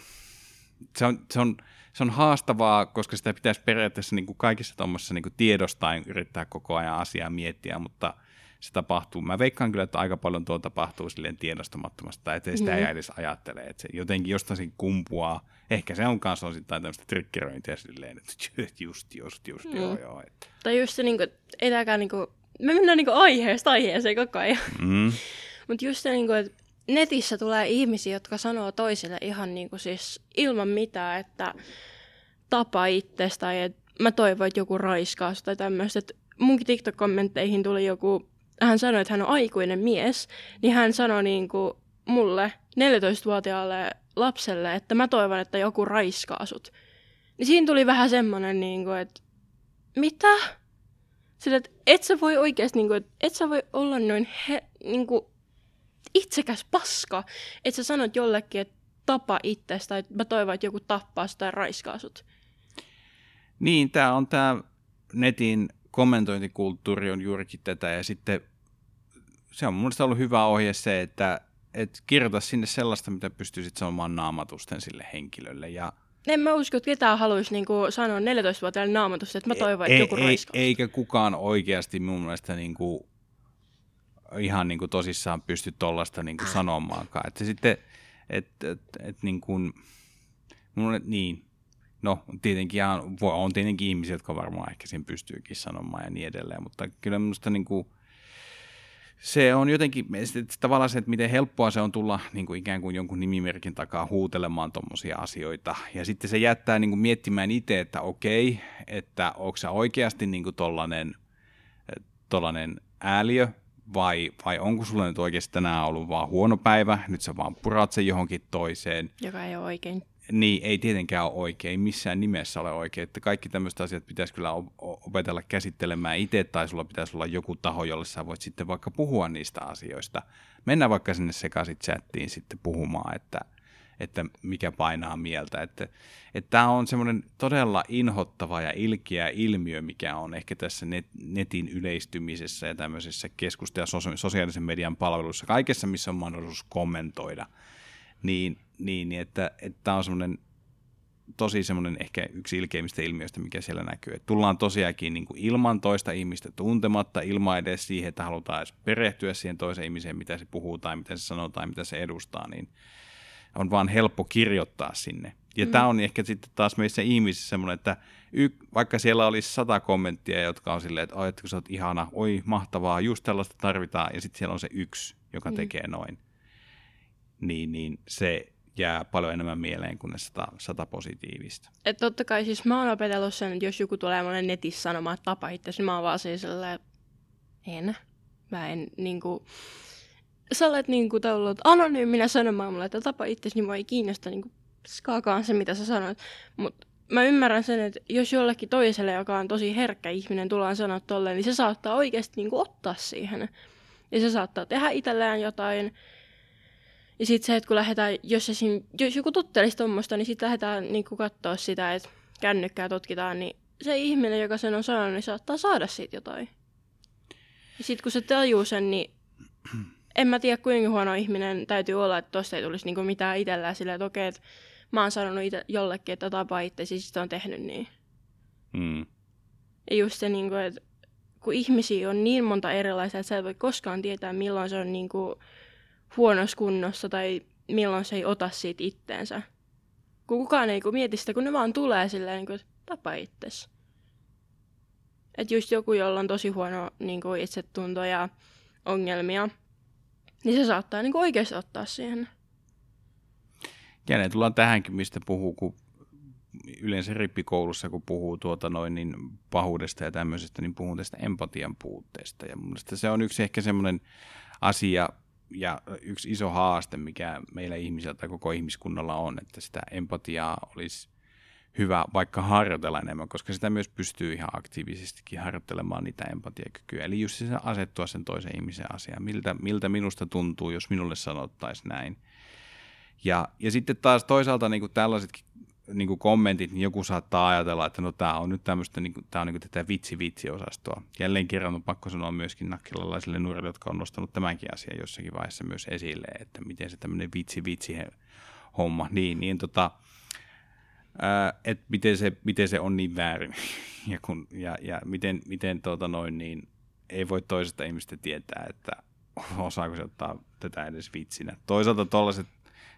se on, se on, se on haastavaa, koska sitä pitäisi periaatteessa niin kuin kaikissa tuommoisissa niin tiedostain yrittää koko ajan asiaa miettiä, mutta – se tapahtuu. Mä veikkaan kyllä, että aika paljon tuo tapahtuu silleen tiedostamattomasta, että sitä mm. ei edes ajattele, että se jotenkin jostain kumpuaa. Ehkä se on kanssa osittain tämmöistä triggeröintiä silleen, että just, just, just, mm. joo, joo. Että. Tai just se, niin kuin, ei tääkään niin kuin, me mennään niin kuin aiheesta aiheeseen koko ajan. Mm. Mutta just se, niin kuin, että netissä tulee ihmisiä, jotka sanoo toisille ihan niin kuin siis ilman mitään, että tapa itsestä tai että mä toivon, että joku raiskaa tai tämmöistä. Munkin TikTok-kommentteihin tuli joku hän sanoi, että hän on aikuinen mies, niin hän sanoi niin kuin mulle, 14-vuotiaalle lapselle, että mä toivon, että joku raiskaa sut. Niin siinä tuli vähän semmoinen, niin kuin, että mitä? Sillä, että et sä voi oikeasti, niin kuin, et sä voi olla noin he, niin kuin, itsekäs paska, että sä sanot jollekin, että tapa itsestä, että mä toivon, että joku tappaa sitä tai raiskaa sut. Niin, tämä on tämä netin kommentointikulttuuri on juurikin tätä ja sitten se on mun mielestä ollut hyvä ohje se, että et kirjoita sinne sellaista, mitä pystyisit sanomaan naamatusten sille henkilölle. Ja en mä usko, että ketään haluaisi niin kuin sanoa 14-vuotiaalle naamatusta, että mä toivon, että ei, joku ei, Eikä kukaan oikeasti mun mielestä niin kuin, ihan niin kuin tosissaan pysty tuollaista niin kuin sanomaankaan. Että sitten, että et, et, niin kuin, mun, niin, no tietenkin on, on tietenkin ihmisiä, jotka varmaan ehkä sen pystyykin sanomaan ja niin edelleen, mutta kyllä minusta niin kuin, se on jotenkin tavallaan se, että miten helppoa se on tulla niin kuin ikään kuin jonkun nimimerkin takaa huutelemaan tuommoisia asioita. Ja sitten se jättää niin kuin miettimään itse, että okei, että onko se oikeasti niin tollainen ääliö vai, vai onko sulla nyt oikeasti tänään ollut vaan huono päivä, nyt sä vaan purat sen johonkin toiseen. Joka ei ole oikein. Niin, ei tietenkään ole oikein, ei missään nimessä ole oikein. Että kaikki tämmöiset asiat pitäisi kyllä opetella käsittelemään itse, tai sulla pitäisi olla joku taho, jolle sä voit sitten vaikka puhua niistä asioista. Mennä vaikka sinne sekaisin chattiin sitten puhumaan, että, että mikä painaa mieltä. Että, että tämä on semmoinen todella inhottava ja ilkeä ilmiö, mikä on ehkä tässä net, netin yleistymisessä ja tämmöisessä keskusta- ja sosiaalisen median palveluissa, kaikessa missä on mahdollisuus kommentoida – niin, niin, niin että, että tämä on semmoinen tosi semmoinen ehkä yksi ilkeimmistä ilmiöistä, mikä siellä näkyy. Että tullaan tosiaankin niin kuin ilman toista ihmistä tuntematta, ilman edes siihen, että halutaan edes perehtyä siihen toiseen ihmiseen, mitä se puhuu tai mitä se sanoo tai mitä se edustaa, niin on vaan helppo kirjoittaa sinne. Ja mm. tämä on ehkä sitten taas meissä ihmisissä semmoinen, että y- vaikka siellä olisi sata kommenttia, jotka on silleen, että, oi, että kun sä oot ihana, oi mahtavaa, just tällaista tarvitaan, ja sitten siellä on se yksi, joka mm. tekee noin niin, niin se jää paljon enemmän mieleen kuin ne sata, sata positiivista. Et totta kai siis mä oon opetellut sen, että jos joku tulee mulle netissä sanomaan, että tapa itse, niin mä oon vaan siis sellainen, en. Mä en niinku, sä olet niinku tullut anonyyminä sanomaan mulle, että tapa itse, niin mua ei kiinnosta niinku skaakaan se, mitä sä sanoit. Mutta mä ymmärrän sen, että jos jollekin toiselle, joka on tosi herkkä ihminen, tullaan sanoa tolleen, niin se saattaa oikeasti niin kuin ottaa siihen. Ja se saattaa tehdä itselleen jotain. Ja sitten se, että kun lähdetään, jos, esim, jos joku tuttelisi tuommoista, niin sitten lähdetään niin katsoa sitä, että kännykkää tutkitaan, niin se ihminen, joka sen on sanonut, niin saattaa saada siitä jotain. Ja sitten kun se tajuu sen, niin en mä tiedä kuinka huono ihminen täytyy olla, että tosta ei tulisi niinku mitään itsellään sillä, että okei, että mä oon sanonut ite, jollekin, että tapa itse, siis on tehnyt niin. Mm. Ja just se, niinku, että kun ihmisiä on niin monta erilaisia, että sä et voi koskaan tietää, milloin se on niinku huonossa kunnossa tai milloin se ei ota siitä itteensä. Kun kukaan ei mieti sitä, kun ne vaan tulee silleen, niin kuin, tapa itsesi. Että just joku, jolla on tosi huono niin kuin itsetunto ja ongelmia, niin se saattaa niin kuin oikeasti ottaa siihen. Ne tullaan tähänkin, mistä puhuu, kun yleensä rippikoulussa, kun puhuu tuota noin niin pahuudesta ja tämmöisestä, niin puhuu tästä empatian puutteesta. Ja mun se on yksi ehkä semmoinen asia ja yksi iso haaste, mikä meillä ihmisillä tai koko ihmiskunnalla on, että sitä empatiaa olisi hyvä vaikka harjoitella enemmän, koska sitä myös pystyy ihan aktiivisestikin harjoittelemaan niitä empatiakykyjä. Eli just se asettua sen toisen ihmisen asiaan. Miltä, miltä minusta tuntuu, jos minulle sanottaisiin näin. Ja, ja sitten taas toisaalta niin kuin tällaisetkin niin kuin kommentit, niin joku saattaa ajatella, että no tämä on nyt tämmöistä, niin tämä on niin kuin tätä vitsi-vitsi-osastoa. Jälleen kerran on pakko sanoa myöskin nakkilalaisille nuorille, jotka on nostanut tämänkin asian jossakin vaiheessa myös esille, että miten se tämmöinen vitsi-vitsi-homma, niin, niin tota, että miten se, miten se on niin väärin ja, kun, ja, ja miten, miten tuota noin, niin ei voi toisesta ihmistä tietää, että osaako se ottaa tätä edes vitsinä. Toisaalta tuollaiset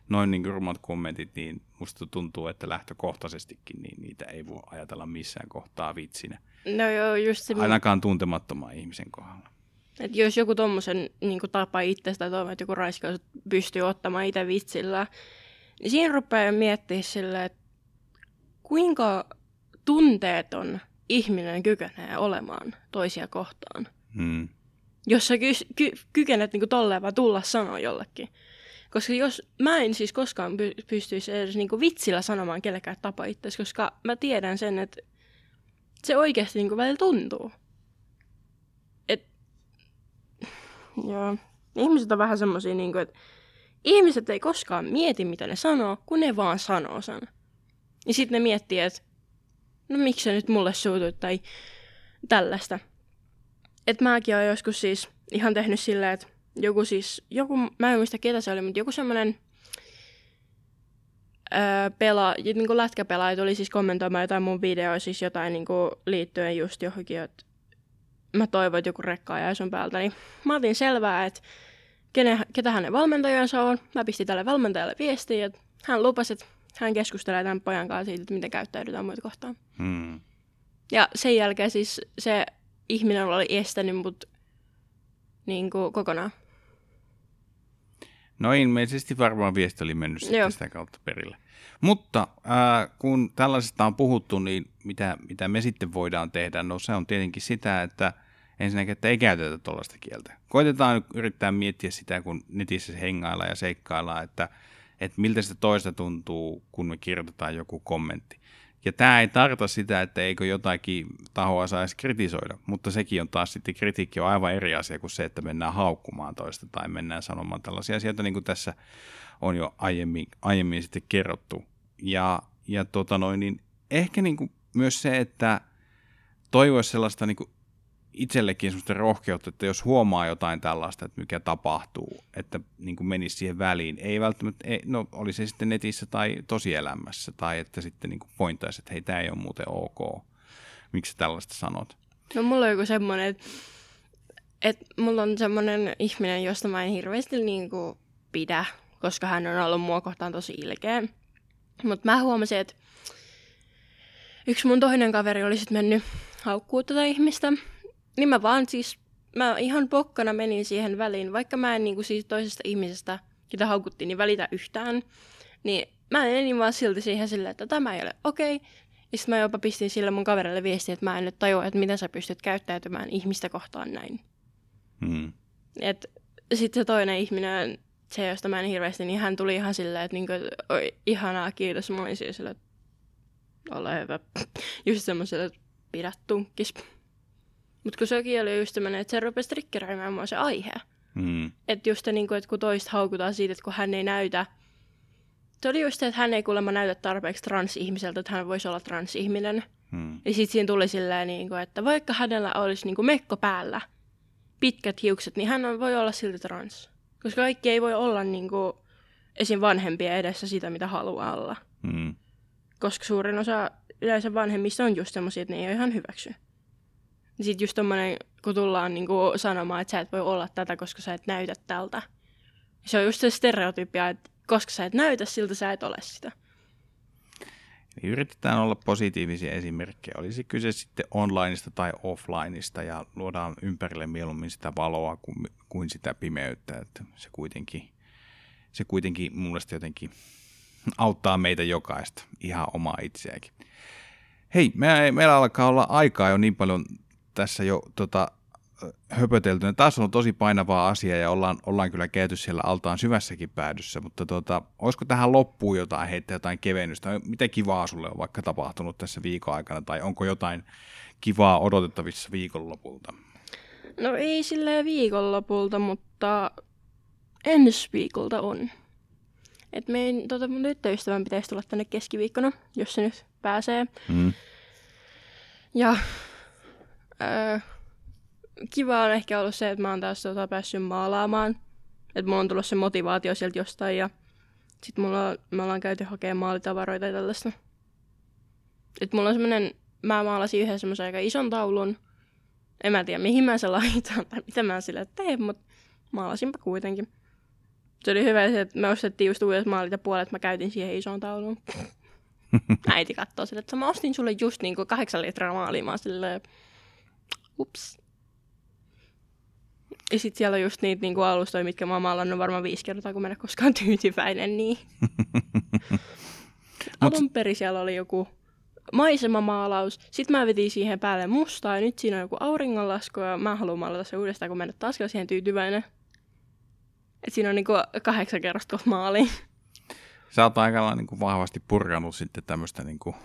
noin niin rumat kommentit, niin musta tuntuu, että lähtökohtaisestikin niin niitä ei voi ajatella missään kohtaa vitsinä. No joo, just se. Ainakaan tuntemattoman ihmisen kohdalla. Et jos joku tuommoisen niin tapa itsestä tai että joku raiskaus pystyy ottamaan itse vitsillä, niin siinä rupeaa miettimään silleen, että kuinka tunteeton ihminen kykenee olemaan toisia kohtaan. Hmm. Jos sä ky- ky- kykenet niin tolleen vaan tulla sanoa jollekin. Koska jos mä en siis koskaan py- pystyisi edes niinku vitsillä sanomaan kellekään tapa itse, koska mä tiedän sen, että se oikeasti niinku välillä tuntuu. Et, joo. Ihmiset on vähän semmosia, niinku, että ihmiset ei koskaan mieti, mitä ne sanoo, kun ne vaan sanoo sen. Ja sitten ne miettii, että no miksi se nyt mulle suutui tai tällaista. Et mäkin olen joskus siis ihan tehnyt silleen, että joku siis, joku, mä en muista ketä se oli, mutta joku semmoinen öö, pela, niin kuin lätkäpelaaja tuli siis kommentoimaan jotain mun videoa, siis jotain niin kuin liittyen just johonkin, että mä toivon, että joku rekka ajaa sun päältä, niin mä otin selvää, että kene, ketä hänen valmentajansa on. Mä pistin tälle valmentajalle viestiä, että hän lupasi, että hän keskustelee tämän pojan kanssa siitä, että miten käyttäydytään muita kohtaan. Hmm. Ja sen jälkeen siis se ihminen oli estänyt mut niin kuin kokonaan. No ilmeisesti varmaan viesti oli mennyt sitten sitä kautta perille. Mutta äh, kun tällaisesta on puhuttu, niin mitä, mitä me sitten voidaan tehdä? No se on tietenkin sitä, että ensinnäkin, että ei käytetä tuollaista kieltä. Koitetaan yrittää miettiä sitä, kun netissä hengailla ja seikkaillaan, että, että miltä sitä toista tuntuu, kun me kirjoitetaan joku kommentti. Ja tämä ei tarkoita sitä, että eikö jotakin tahoa saisi kritisoida, mutta sekin on taas sitten kritiikki on aivan eri asia kuin se, että mennään haukkumaan toista tai mennään sanomaan tällaisia asioita, niin kuin tässä on jo aiemmin, aiemmin sitten kerrottu. Ja, ja tota noin, niin ehkä niin kuin myös se, että toivoisi sellaista niin kuin itsellekin sellaista rohkeutta, että jos huomaa jotain tällaista, että mikä tapahtuu, että niin kuin menisi siihen väliin. Ei välttämättä, ei, no oli se sitten netissä tai tosielämässä, tai että sitten niin kuin pointaisi, että hei, tämä ei ole muuten ok. Miksi tällaista sanot? No mulla on joku semmoinen, että, että mulla on semmoinen ihminen, josta mä en hirveästi niin kuin pidä, koska hän on ollut mua kohtaan tosi ilkeä. Mutta mä huomasin, että yksi mun toinen kaveri oli sitten mennyt haukkuu tätä ihmistä. Niin mä vaan siis, mä ihan pokkana menin siihen väliin, vaikka mä en niinku siis toisesta ihmisestä, ketä haukuttiin, niin välitä yhtään. Niin mä menin vaan silti siihen silleen, että tämä ei ole okei. Okay. Ja sitten mä jopa pistin sille mun kaverille viestiä, että mä en nyt tajua, että miten sä pystyt käyttäytymään ihmistä kohtaan näin. Hmm. Et sitten se toinen ihminen, se josta mä en hirveästi, niin hän tuli ihan silleen, että niinku, oi, ihanaa, kiitos. Mä olin siis silleen, että ole hyvä. Just semmoiselle, että pidä tunkkis. Mutta kun sekin oli just semmoinen, että se rupesi triggeröimään mua se aihe. Mm. Että just niin kuin, että kun toista haukutaan siitä, että kun hän ei näytä, se oli just se, että hän ei kuulemma näytä tarpeeksi transihmiseltä, että hän voisi olla transihminen. Mm. Ja sitten siinä tuli silleen, niin kuin, että vaikka hänellä olisi niin kuin mekko päällä, pitkät hiukset, niin hän on- voi olla silti trans. Koska kaikki ei voi olla niin kuin, esim. vanhempien edessä sitä, mitä haluaa olla. Mm. Koska suurin osa yleensä vanhemmista on just semmoisia, että ne ei ole ihan hyväksy. Sitten just tommonen, kun tullaan niinku sanomaan, että sä et voi olla tätä, koska sä et näytä tältä. Se on just se stereotypia, että koska sä et näytä siltä, sä et ole sitä. Eli yritetään olla positiivisia esimerkkejä, olisi kyse sitten onlineista tai offlineista ja luodaan ympärille mieluummin sitä valoa kuin, kuin sitä pimeyttä, että se kuitenkin, se kuitenkin mun mielestä jotenkin auttaa meitä jokaista, ihan omaa itseäkin. Hei, me, meillä alkaa olla aikaa jo niin paljon tässä jo tota, höpötelty. Taas on tosi painavaa asiaa ja ollaan, ollaan kyllä käyty siellä altaan syvässäkin päädyssä, mutta tota, olisiko tähän loppuun jotain heittää jotain kevennystä? Mitä kivaa sulle on vaikka tapahtunut tässä viikon aikana tai onko jotain kivaa odotettavissa viikonlopulta? No ei silleen viikonlopulta, mutta ensi viikolta on. Et meidän, tota, mun tyttöystävän pitäisi tulla tänne keskiviikkona, jos se nyt pääsee. Mm. Ja öö, kiva on ehkä ollut se, että mä oon taas tota, päässyt maalaamaan. Että mulla on tullut se motivaatio sieltä jostain ja sit mulla on, me ollaan käyty hakemaan maalitavaroita ja tällaista. Et mulla on semmonen, mä maalasin yhden semmoisen aika ison taulun. En mä tiedä mihin mä sen laitan tai mitä mä sille teen, mutta maalasinpa kuitenkin. Se oli hyvä se, että me ostettiin just uudet maalit ja puolet mä käytin siihen isoon tauluun. Äiti katsoo sille, että mä ostin sulle just niinku kahdeksan litraa maalia. Mä silleen, ups. Ja sit siellä on just niitä niinku alustoja, mitkä mä oon maalannut varmaan viisi kertaa, kun mä en ole koskaan tyytyväinen niin. Alun perin siellä oli joku maisemamaalaus. Sitten mä vedin siihen päälle mustaa ja nyt siinä on joku auringonlasku ja mä haluan maalata se uudestaan, kun mä en ole taaskaan siihen tyytyväinen. Et siinä on niinku kahdeksan kerrosta maaliin. Sä oot aika niin kuin vahvasti purkanut sitten tämmöistä niin kuin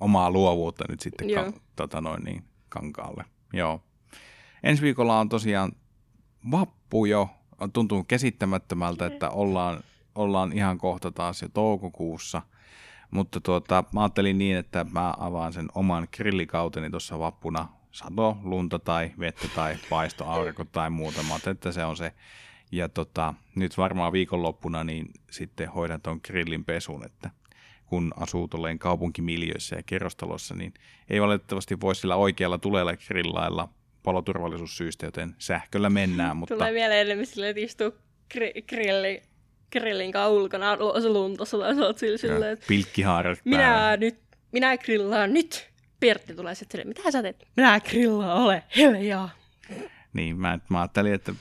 omaa luovuutta nyt sitten Joo. ka- tota noin niin, kankaalle. Joo. Ensi viikolla on tosiaan vappu jo. Tuntuu käsittämättömältä, että ollaan, ollaan ihan kohta taas jo toukokuussa. Mutta tuota, mä ajattelin niin, että mä avaan sen oman grillikauteni tuossa vappuna. Sato, lunta tai vettä tai paisto, aurinko tai muuta. Mä että se on se. Ja tota, nyt varmaan viikonloppuna niin sitten hoidan tuon grillin pesun, että kun asuu tolleen kaupunkimiljöissä ja kerrostalossa, niin ei valitettavasti voi sillä oikealla tulella grillailla paloturvallisuussyistä, joten sähköllä mennään, mutta Tulee mieleen enemmän silleen, että istuu gri- grilli, grillin kanssa ulkona se luntossa tai sä oot sillä silleen, että pilkkihaaret minä nyt, minä grillaan nyt. Pertti tulee sitten silleen, mitä sä teet? Minä grillaan, ole hiljaa. Niin, mä, mä ajattelin, että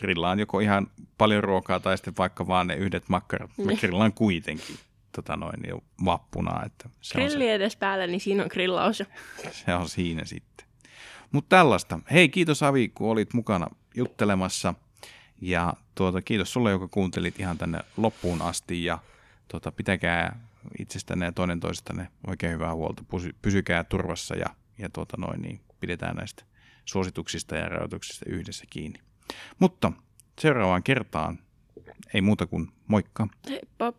grillaan joko ihan paljon ruokaa tai sitten vaikka vaan ne yhdet makkarat. Mä Niin. grillaan kuitenkin tota noin, jo vappuna, että se on, se, Grilli edes päällä, niin siinä on grillaus se on siinä sitten. Mutta tällaista. Hei, kiitos Avi, kun olit mukana juttelemassa. Ja tuota, kiitos sulle, joka kuuntelit ihan tänne loppuun asti. Ja tuota, pitäkää itsestänne ja toinen toisestanne oikein hyvää huolta. Pysy, pysykää turvassa ja, ja tuota noin, niin pidetään näistä suosituksista ja rajoituksista yhdessä kiinni. Mutta seuraavaan kertaan ei muuta kuin moikka. Heippa.